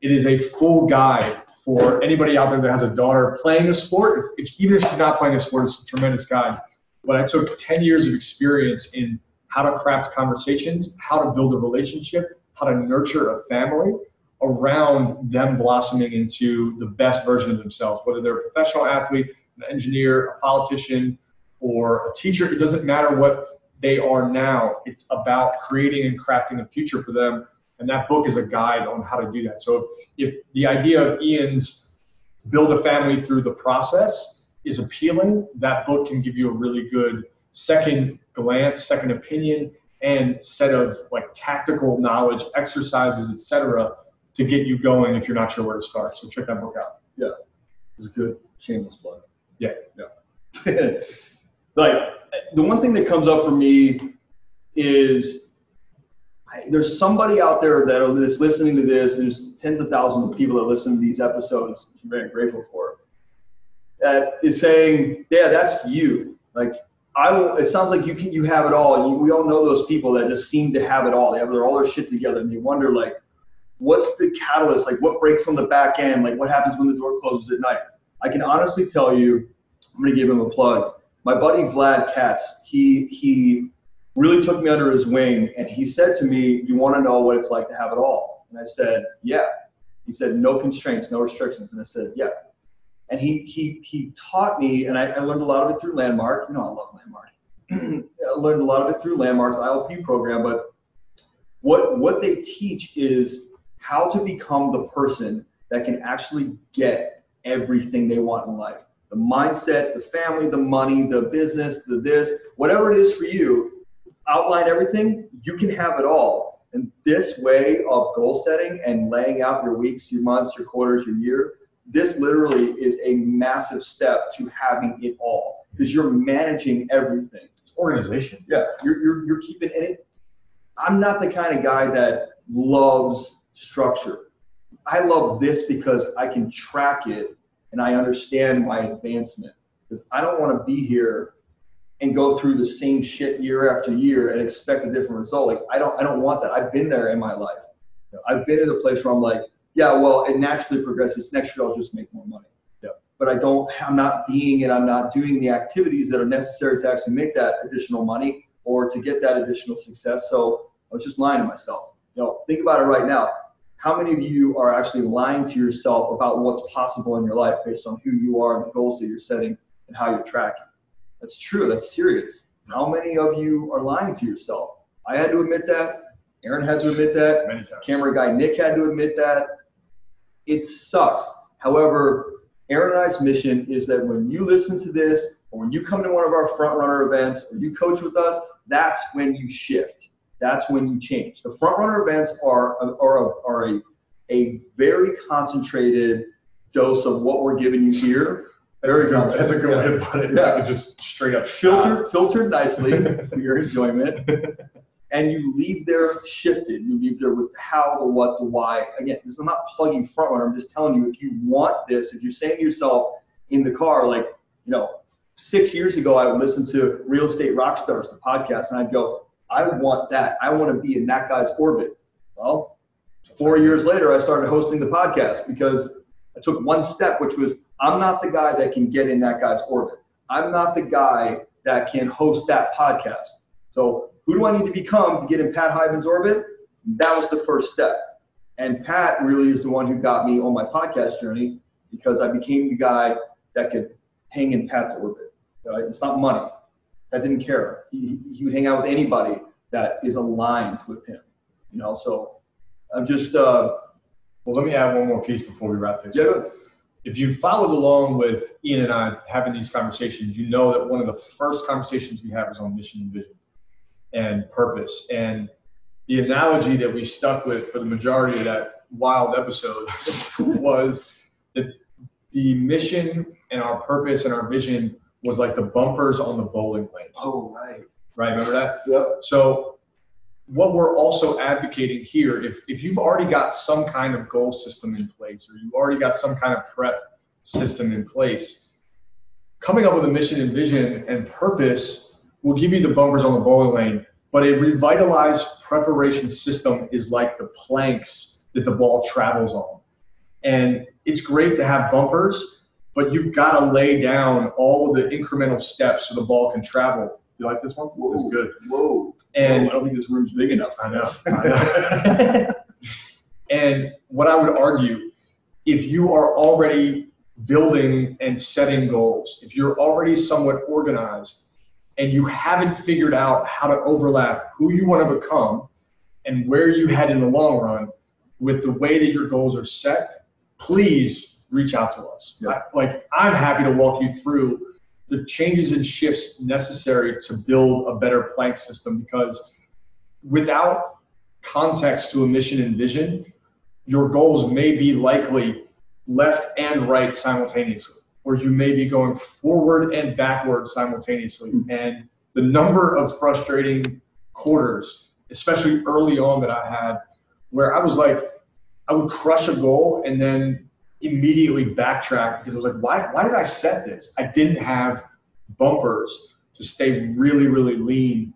Speaker 3: It is a full guide for anybody out there that has a daughter playing a sport. If, if, even if she's not playing a sport, it's a tremendous guide. But I took 10 years of experience in how to craft conversations, how to build a relationship, how to nurture a family around them blossoming into the best version of themselves, whether they're a professional athlete, an engineer, a politician, or a teacher. It doesn't matter what they are now. It's about creating and crafting a future for them. And that book is a guide on how to do that. So if, if the idea of Ian's build a family through the process is appealing, that book can give you a really good second glance, second opinion, and set of like tactical knowledge, exercises, etc., to get you going if you're not sure where to start. So check that book out.
Speaker 2: Yeah, it's a good shameless plug.
Speaker 3: Yeah.
Speaker 2: Yeah. like the one thing that comes up for me is there's somebody out there that is listening to this. There's tens of thousands of people that listen to these episodes, which I'm very grateful for. That is saying, yeah, that's you. Like I will. It sounds like you can. You have it all. We all know those people that just seem to have it all. They have their all their shit together, and you wonder like, what's the catalyst? Like, what breaks on the back end? Like, what happens when the door closes at night? I can honestly tell you, I'm gonna give him a plug. My buddy Vlad Katz, he he really took me under his wing, and he said to me, "You want to know what it's like to have it all?" And I said, "Yeah." He said, "No constraints, no restrictions," and I said, "Yeah." And he he he taught me, and I, I learned a lot of it through Landmark. You know, I love Landmark. I learned a lot of it through Landmark's ILP program, but what what they teach is how to become the person that can actually get everything they want in life. The mindset, the family, the money, the business, the this, whatever it is for you, outline everything, you can have it all. And this way of goal setting and laying out your weeks, your months, your quarters, your year, this literally is a massive step to having it all because you're managing everything.
Speaker 3: It's organization.
Speaker 2: Yeah, you're, you're, you're keeping it. I'm not the kind of guy that loves structure. I love this because I can track it and I understand my advancement. Because I don't want to be here and go through the same shit year after year and expect a different result. Like I don't I don't want that. I've been there in my life. I've been in a place where I'm like, yeah, well, it naturally progresses. Next year I'll just make more money.
Speaker 3: Yeah.
Speaker 2: But I don't I'm not being and I'm not doing the activities that are necessary to actually make that additional money or to get that additional success. So I was just lying to myself. You know, think about it right now. How many of you are actually lying to yourself about what's possible in your life based on who you are and the goals that you're setting and how you're tracking? That's true. That's serious. How many of you are lying to yourself? I had to admit that. Aaron had to admit that.
Speaker 3: Many times.
Speaker 2: Camera guy Nick had to admit that. It sucks. However, Aaron and I's mission is that when you listen to this, or when you come to one of our front runner events, or you coach with us, that's when you shift. That's when you change. The front runner events are are, are a, a very concentrated dose of what we're giving you here.
Speaker 3: That's a
Speaker 2: Very
Speaker 3: good, that's a good way to put it.
Speaker 2: Yeah.
Speaker 3: Just straight up
Speaker 2: filtered filtered nicely for your enjoyment and you leave there shifted you leave there with the how the what the why again this is I'm not plugging front runner i'm just telling you if you want this if you're saying to yourself in the car like you know six years ago i would listen to real estate rock stars the podcast and i'd go i want that i want to be in that guy's orbit well four years later i started hosting the podcast because i took one step which was i'm not the guy that can get in that guy's orbit i'm not the guy that can host that podcast so who do I need to become to get in Pat Hiban's orbit? That was the first step. And Pat really is the one who got me on my podcast journey because I became the guy that could hang in Pat's orbit. Right? It's not money. That didn't care. He, he would hang out with anybody that is aligned with him. You know, so I'm just. Uh,
Speaker 3: well, let me add one more piece before we wrap this.
Speaker 2: Yeah.
Speaker 3: Up. If you followed along with Ian and I having these conversations, you know that one of the first conversations we have is on mission and vision and purpose. And the analogy that we stuck with for the majority of that wild episode was that the mission and our purpose and our vision was like the bumpers on the bowling lane.
Speaker 2: Oh, right.
Speaker 3: Right, remember that?
Speaker 2: Yep.
Speaker 3: So what we're also advocating here, if, if you've already got some kind of goal system in place or you've already got some kind of prep system in place, coming up with a mission and vision and purpose will give you the bumpers on the bowling lane, but a revitalized preparation system is like the planks that the ball travels on. And it's great to have bumpers, but you've got to lay down all of the incremental steps so the ball can travel. You like this one?
Speaker 2: Whoa.
Speaker 3: It's good.
Speaker 2: Whoa.
Speaker 3: And
Speaker 2: I don't think this room's big enough.
Speaker 3: I know. I know. and what I would argue, if you are already building and setting goals, if you're already somewhat organized and you haven't figured out how to overlap who you want to become and where you head in the long run with the way that your goals are set, please reach out to us.
Speaker 2: Yeah.
Speaker 3: Like I'm happy to walk you through the changes and shifts necessary to build a better plank system because without context to a mission and vision, your goals may be likely left and right simultaneously, or you may be going forward and backward simultaneously. Hmm. And the number of frustrating quarters, especially early on that I had, where I was like, I would crush a goal and then immediately backtrack because I was like, why, why did I set this? I didn't have bumpers to stay really, really lean.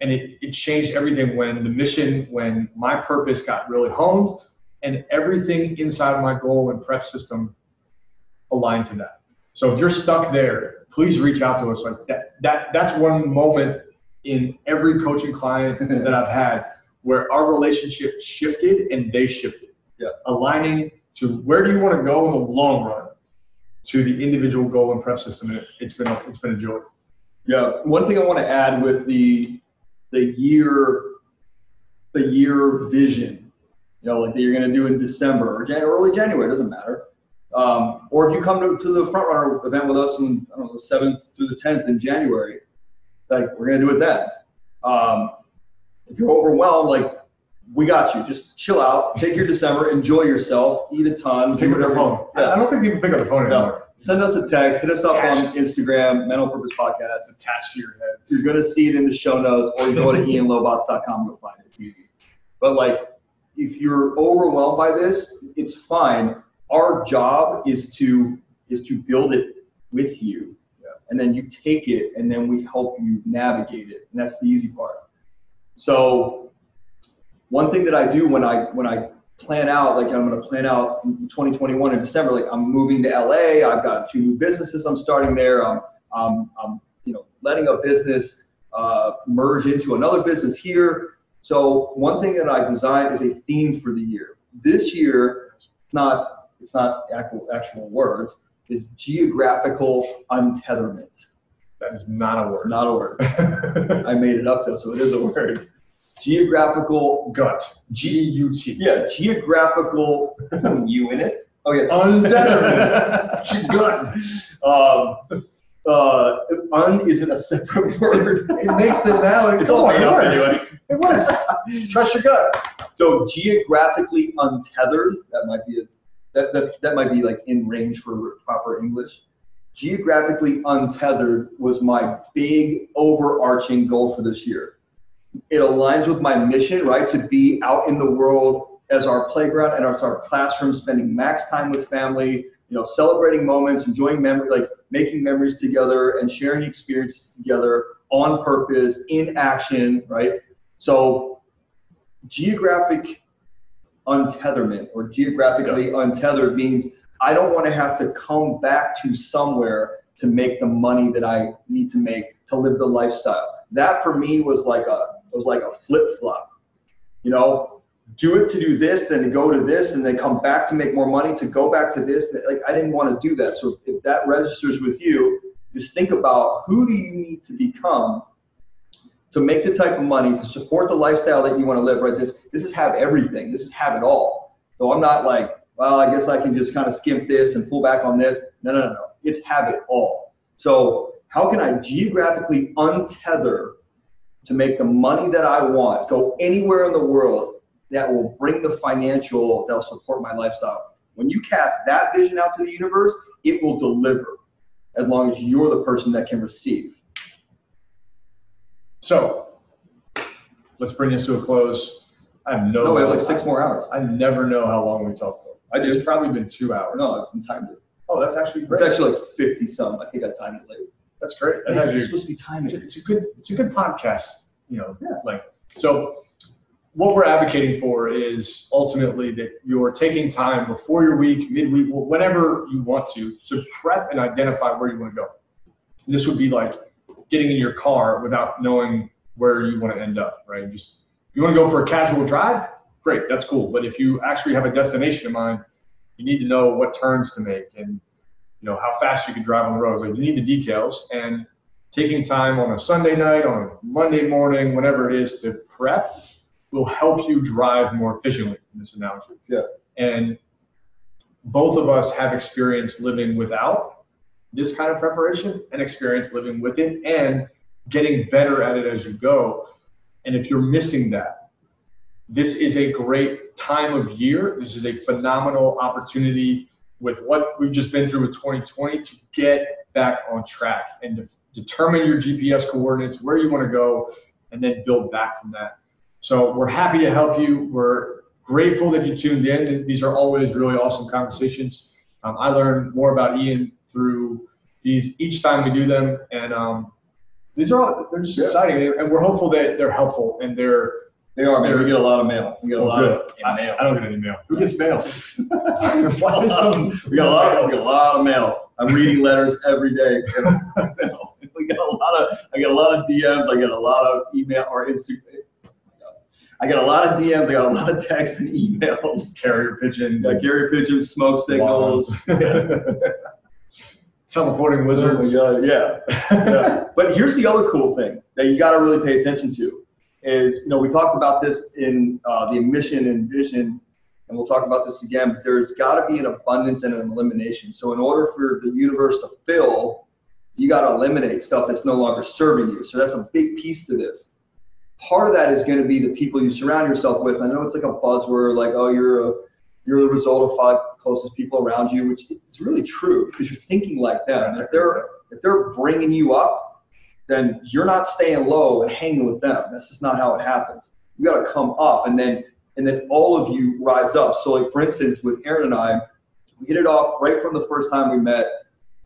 Speaker 3: And it, it changed everything when the mission, when my purpose got really honed and everything inside of my goal and prep system aligned to that. So if you're stuck there, please reach out to us. Like that, that that's one moment in every coaching client that I've had where our relationship shifted and they shifted.
Speaker 2: Yeah.
Speaker 3: Aligning to where do you want to go in the long run to the individual goal and prep system. And it, it's been a, it's been a joy.
Speaker 2: Yeah. One thing I want to add with the the year the year vision, you know, like that you're going to do in December or January, early January, doesn't matter. Um, or if you come to, to the front runner event with us in I don't know the seventh through the tenth in January, like we're going to do it then. Um, if you're overwhelmed, like we got you. Just chill out, take your December, enjoy yourself, eat a ton,
Speaker 3: Pick up the phone.
Speaker 2: Yeah.
Speaker 3: I don't think people pick up the phone
Speaker 2: No,
Speaker 3: anymore.
Speaker 2: send us a text, hit us up on Instagram, Men on Purpose Podcast.
Speaker 3: Attached to your head.
Speaker 2: You're gonna see it in the show notes, or you go to ianlobas.com, you'll find it. It's easy. But like, if you're overwhelmed by this, it's fine. Our job is to is to build it with you,
Speaker 3: Yeah.
Speaker 2: and then you take it, and then we help you navigate it, and that's the easy part. So, one thing that I do when I when I plan out, like I'm gonna plan out 2021 in December, like I'm moving to LA. I've got two new businesses I'm starting there. I'm, I'm, I'm you know, letting a business uh, merge into another business here. So one thing that I designed is a theme for the year. This year, it's not it's not actual, actual words. Is geographical untetherment.
Speaker 3: That is not a
Speaker 2: It's
Speaker 3: word.
Speaker 2: not a word. I made it up though, so it is a word. Geographical.
Speaker 3: Gut. G U T.
Speaker 2: Yeah, geographical. There's no U in it. Oh yeah.
Speaker 3: Untetherment.
Speaker 2: gut. Um, uh, un isn't a separate word.
Speaker 3: It makes it now.
Speaker 2: It's all
Speaker 3: it
Speaker 2: made up anyway.
Speaker 3: It works. Trust your gut.
Speaker 2: So geographically untethered, that might be a, that, that's, that might be like in range for proper English. Geographically untethered was my big overarching goal for this year. It aligns with my mission, right? To be out in the world as our playground and as our classroom, spending max time with family, you know, celebrating moments, enjoying memory, like making memories together and sharing experiences together on purpose, in action, right? So geographic untetherment or geographically untethered means I don't want to have to come back to somewhere to make the money that I need to make to live the lifestyle. That for me was like a was like a flip flop. You know, do it to do this, then go to this, and then come back to make more money, to go back to this. Like I didn't want to do that. So if that registers with you, just think about who do you need to become to make the type of money to support the lifestyle that you want to live. Right? This this is have everything. This is have it all. So I'm not like, well, I guess I can just kind of skimp this and pull back on this. No, no, no, no. It's have it all. So how can I geographically untether to make the money that I want, go anywhere in the world that will bring the financial, that'll support my lifestyle. When you cast that vision out to the universe, it will deliver as long as you're the person that can receive.
Speaker 3: So let's bring this to a close. I have no.
Speaker 2: No, we have like six more hours.
Speaker 3: I never know how long we talk for.
Speaker 2: I do.
Speaker 3: It's probably been two hours.
Speaker 2: No, I've timed it.
Speaker 3: Oh, that's actually
Speaker 2: It's actually like 50 some. I think I timed it late.
Speaker 3: That's great. That's actually
Speaker 2: supposed to be timing
Speaker 3: it's a, it's a good it's a good podcast. You know,
Speaker 2: Yeah.
Speaker 3: like so. What we're advocating for is ultimately that you're taking time before your week, midweek, wh- whenever you want to, to prep and identify where you want to go. This would be like getting in your car without knowing where you want to end up, right? Just you want to go for a casual drive, great, that's cool. But if you actually have a destination in mind, you need to know what turns to make and you know how fast you can drive on the roads. Like you need the details and taking time on a Sunday night, on a Monday morning, whatever it is to prep will help you drive more efficiently in this analogy.
Speaker 2: Yeah.
Speaker 3: And both of us have experience living without this kind of preparation and experience living with it and getting better at it as you go. And if you're missing that, this is a great time of year. This is a phenomenal opportunity with what we've just been through with 2020 to get back on track and to determine your GPS coordinates, where you want to go, and then build back from that. So we're happy to help you. We're grateful that you tuned in. These are always really awesome conversations. Um, I learn more about Ian through these each time we do them, and um, these are all they're just
Speaker 2: Yeah.
Speaker 3: exciting, and we're hopeful that they're helpful and they're.
Speaker 2: They are, man. We get a lot of mail. We get a
Speaker 3: Oh,
Speaker 2: lot of
Speaker 3: I,
Speaker 2: mail.
Speaker 3: I don't get any mail. Who gets mail? Why is some-
Speaker 2: we got a lot of we got a lot of mail. I'm reading letters every day. we got a lot of I get a lot of DMs. I get a lot of email or Instagram. Oh I get a lot of DMs. I got a lot of texts and emails.
Speaker 3: carrier pigeons.
Speaker 2: Got Gary pigeons, smoke signals.
Speaker 3: Teleporting
Speaker 2: Oh
Speaker 3: wizards.
Speaker 2: Yeah. yeah. But here's the other cool thing that you got to really pay attention to is, you know, we talked about this in uh, the mission and vision, and we'll talk about this again, but there's got to be an abundance and an elimination. So in order for the universe to fill, you got to eliminate stuff that's no longer serving you. So that's a big piece to this. Part of that is going to be the people you surround yourself with. I know it's like a buzzword, like, oh, you're a you're the result of five closest people around you, which is really true because you're thinking like them. And if they're if they're bringing you up, then you're not staying low and hanging with them. That's just not how it happens. You got to come up, and then and then all of you rise up. So, like for instance, with Aaron and I, we hit it off right from the first time we met.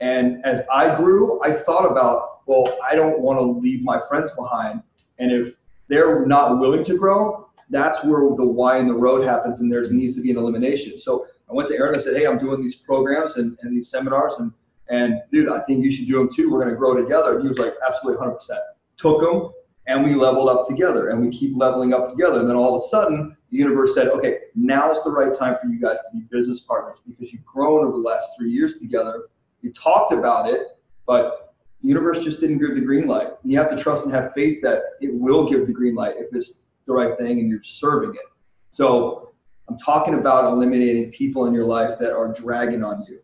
Speaker 2: And as I grew, I thought about, well, I don't want to leave my friends behind, and if they're not willing to grow, that's where the why in the road happens, and there needs to be an elimination. So I went to Aaron. I said, "Hey, I'm doing these programs and, and these seminars, and and dude, I think you should do them too. We're gonna grow together." And he was like, "Absolutely, 100 percent." Took them, and we leveled up together, and we keep leveling up together. And then all of a sudden, the universe said, "Okay, now's the right time for you guys to be business partners because you've grown over the last three years together. You talked about it, but the universe just didn't give the green light. And you have to trust and have faith that it will give the green light if it's the right thing and you're serving it. So I'm talking about eliminating people in your life that are dragging on you.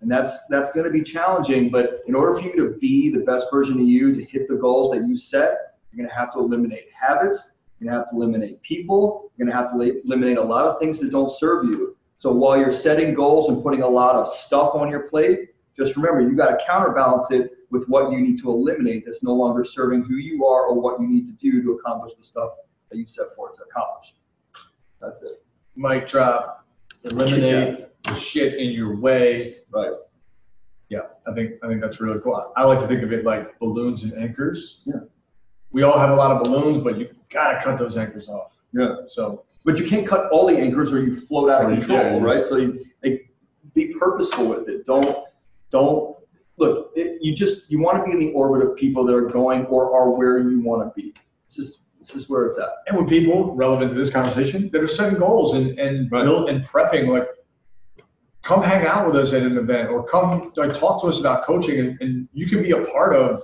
Speaker 2: And that's that's going to be challenging, but in order for you to be the best version of you, to hit the goals that you set, you're going to have to eliminate habits, you're going to have to eliminate people, you're going to have to eliminate a lot of things that don't serve you. So while you're setting goals and putting a lot of stuff on your plate, just remember you got to counterbalance it with what you need to eliminate that's no longer serving who you are or what you need to do to accomplish the stuff that you set forth to accomplish. That's it.
Speaker 3: Mic drop. Eliminate the shit in your way.
Speaker 2: Right.
Speaker 3: Yeah, I think I think that's really cool. I like to think of it like balloons and anchors.
Speaker 2: Yeah.
Speaker 3: We all have a lot of balloons, but you gotta cut those anchors off.
Speaker 2: Yeah.
Speaker 3: So
Speaker 2: But you can't cut all the anchors or you float out of control,
Speaker 3: yeah,
Speaker 2: right? So you, like, be purposeful with it. Don't, don't, look, it, you just, you want to be in the orbit of people that are going or are where you want to be. It's just This is where it's at.
Speaker 3: And with people relevant to this conversation that are setting goals and and
Speaker 2: Right.
Speaker 3: build and prepping, like come hang out with us at an event or come like talk to us about coaching and, and you can be a part of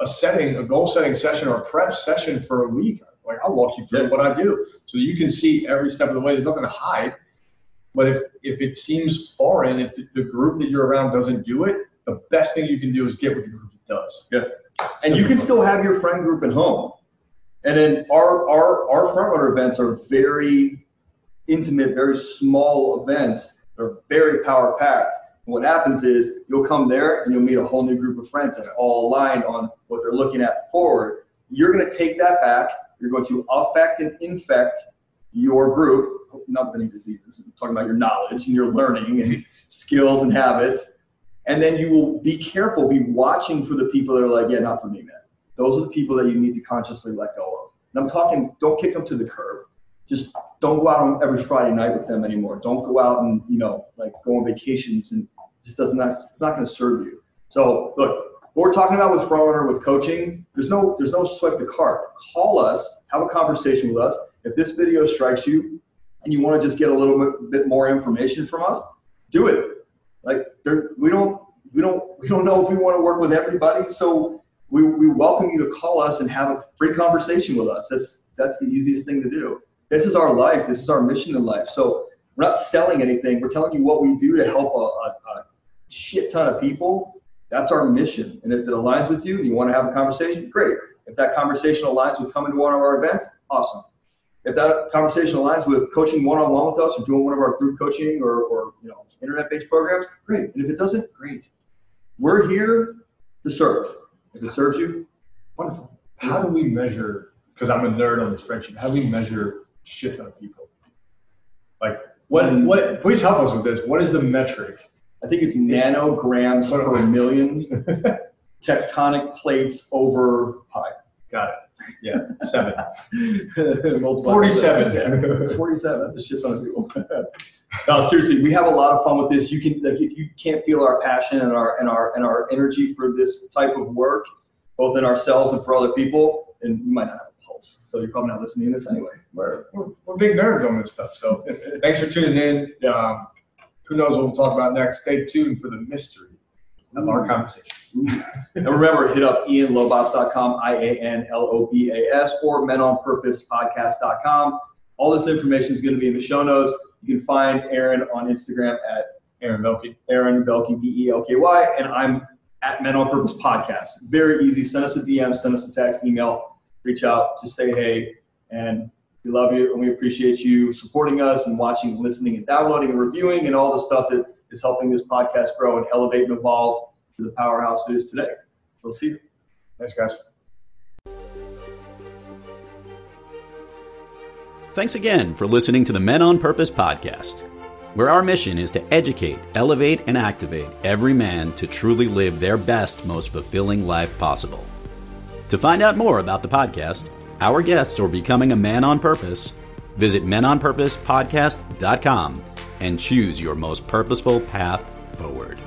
Speaker 3: a setting, a goal setting session or a prep session for a week. Like I'll walk you through
Speaker 2: Yeah.
Speaker 3: what I do so you can see every step of the way. There's nothing to hide. But if if it seems foreign, if the, the group that you're around doesn't do it, the best thing you can do is get with the group that does.
Speaker 2: And you can still have your friend group at home. And then our our our front runner events are very intimate, very small events. They're very power packed. What happens is you'll come there and you'll meet a whole new group of friends that's all aligned on what they're looking at forward. You're going to take that back. You're going to affect and infect your group, not with any diseases. I'm talking about your knowledge and your learning and skills and habits. And then you will be careful, be watching for the people that are like, yeah, not for me, man. Those are the people that you need to consciously let go of. And I'm talking, don't kick them to the curb. Just don't go out on every Friday night with them anymore. Don't go out and, you know, like go on vacations and just doesn't, it's not going to serve you. So look, what we're talking about with front runner, with coaching, there's no, there's no swipe the card. Call us, have a conversation with us. If this video strikes you and you want to just get a little bit, bit more information from us, do it. Like there, we don't, we don't, we don't know if we want to work with everybody. So we, we welcome you to call us and have a free conversation with us. That's, that's the easiest thing to do. This is our life. This is our mission in life. So we're not selling anything. We're telling you what we do to help a, a, a shit ton of people. That's our mission. And if it aligns with you and you want to have a conversation, great. If that conversation aligns with coming to one of our events, awesome. If that conversation aligns with coaching one-on-one with us or doing one of our group coaching or, or you know internet-based programs, great. And if it doesn't, great. We're here to serve. If it serves you, wonderful.
Speaker 3: How do we measure? Because I'm a nerd on the spreadsheet. How do we measure shit ton of people? Like what? What? Please help us with this. What is the metric?
Speaker 2: I think it's nanograms per million tectonic plates over pi.
Speaker 3: Got it. Yeah, seven. 47.
Speaker 2: Yeah, it's 47. That's a shit ton of people. no, seriously, we have a lot of fun with this. You can, like, if you can't feel our passion and our and our and our energy for this type of work, both in ourselves and for other people, and you might not have a pulse. So you're probably not listening to this anyway.
Speaker 3: We're, we're, we're big nerds on this stuff. So thanks for tuning in. Um, who knows what we'll talk about next? Stay tuned for the mystery of our conversations.
Speaker 2: And remember, hit up ianlobas.com, I-A-N-L-O-B-A-S, or menonpurposepodcast.com. All this information is going to be in the show notes. You can find Aaron on Instagram at
Speaker 3: Aaron Melky.
Speaker 2: Aaron Belky, B-E-L-K-Y, and I'm at Men on Purpose Podcast. Very easy. Send us a DM, send us a text, email, reach out, just say hey, and we love you and we appreciate you supporting us and watching, listening, and downloading and reviewing and all the stuff that is helping this podcast grow and elevate and evolve to the powerhouse it is today. We'll see you.
Speaker 3: Thanks, guys.
Speaker 1: Thanks again for listening to the Men on Purpose podcast, where our mission is to educate, elevate, and activate every man to truly live their best, most fulfilling life possible. To find out more about the podcast, our guests, or becoming a man on purpose, visit menonpurposepodcast.com and choose your most purposeful path forward.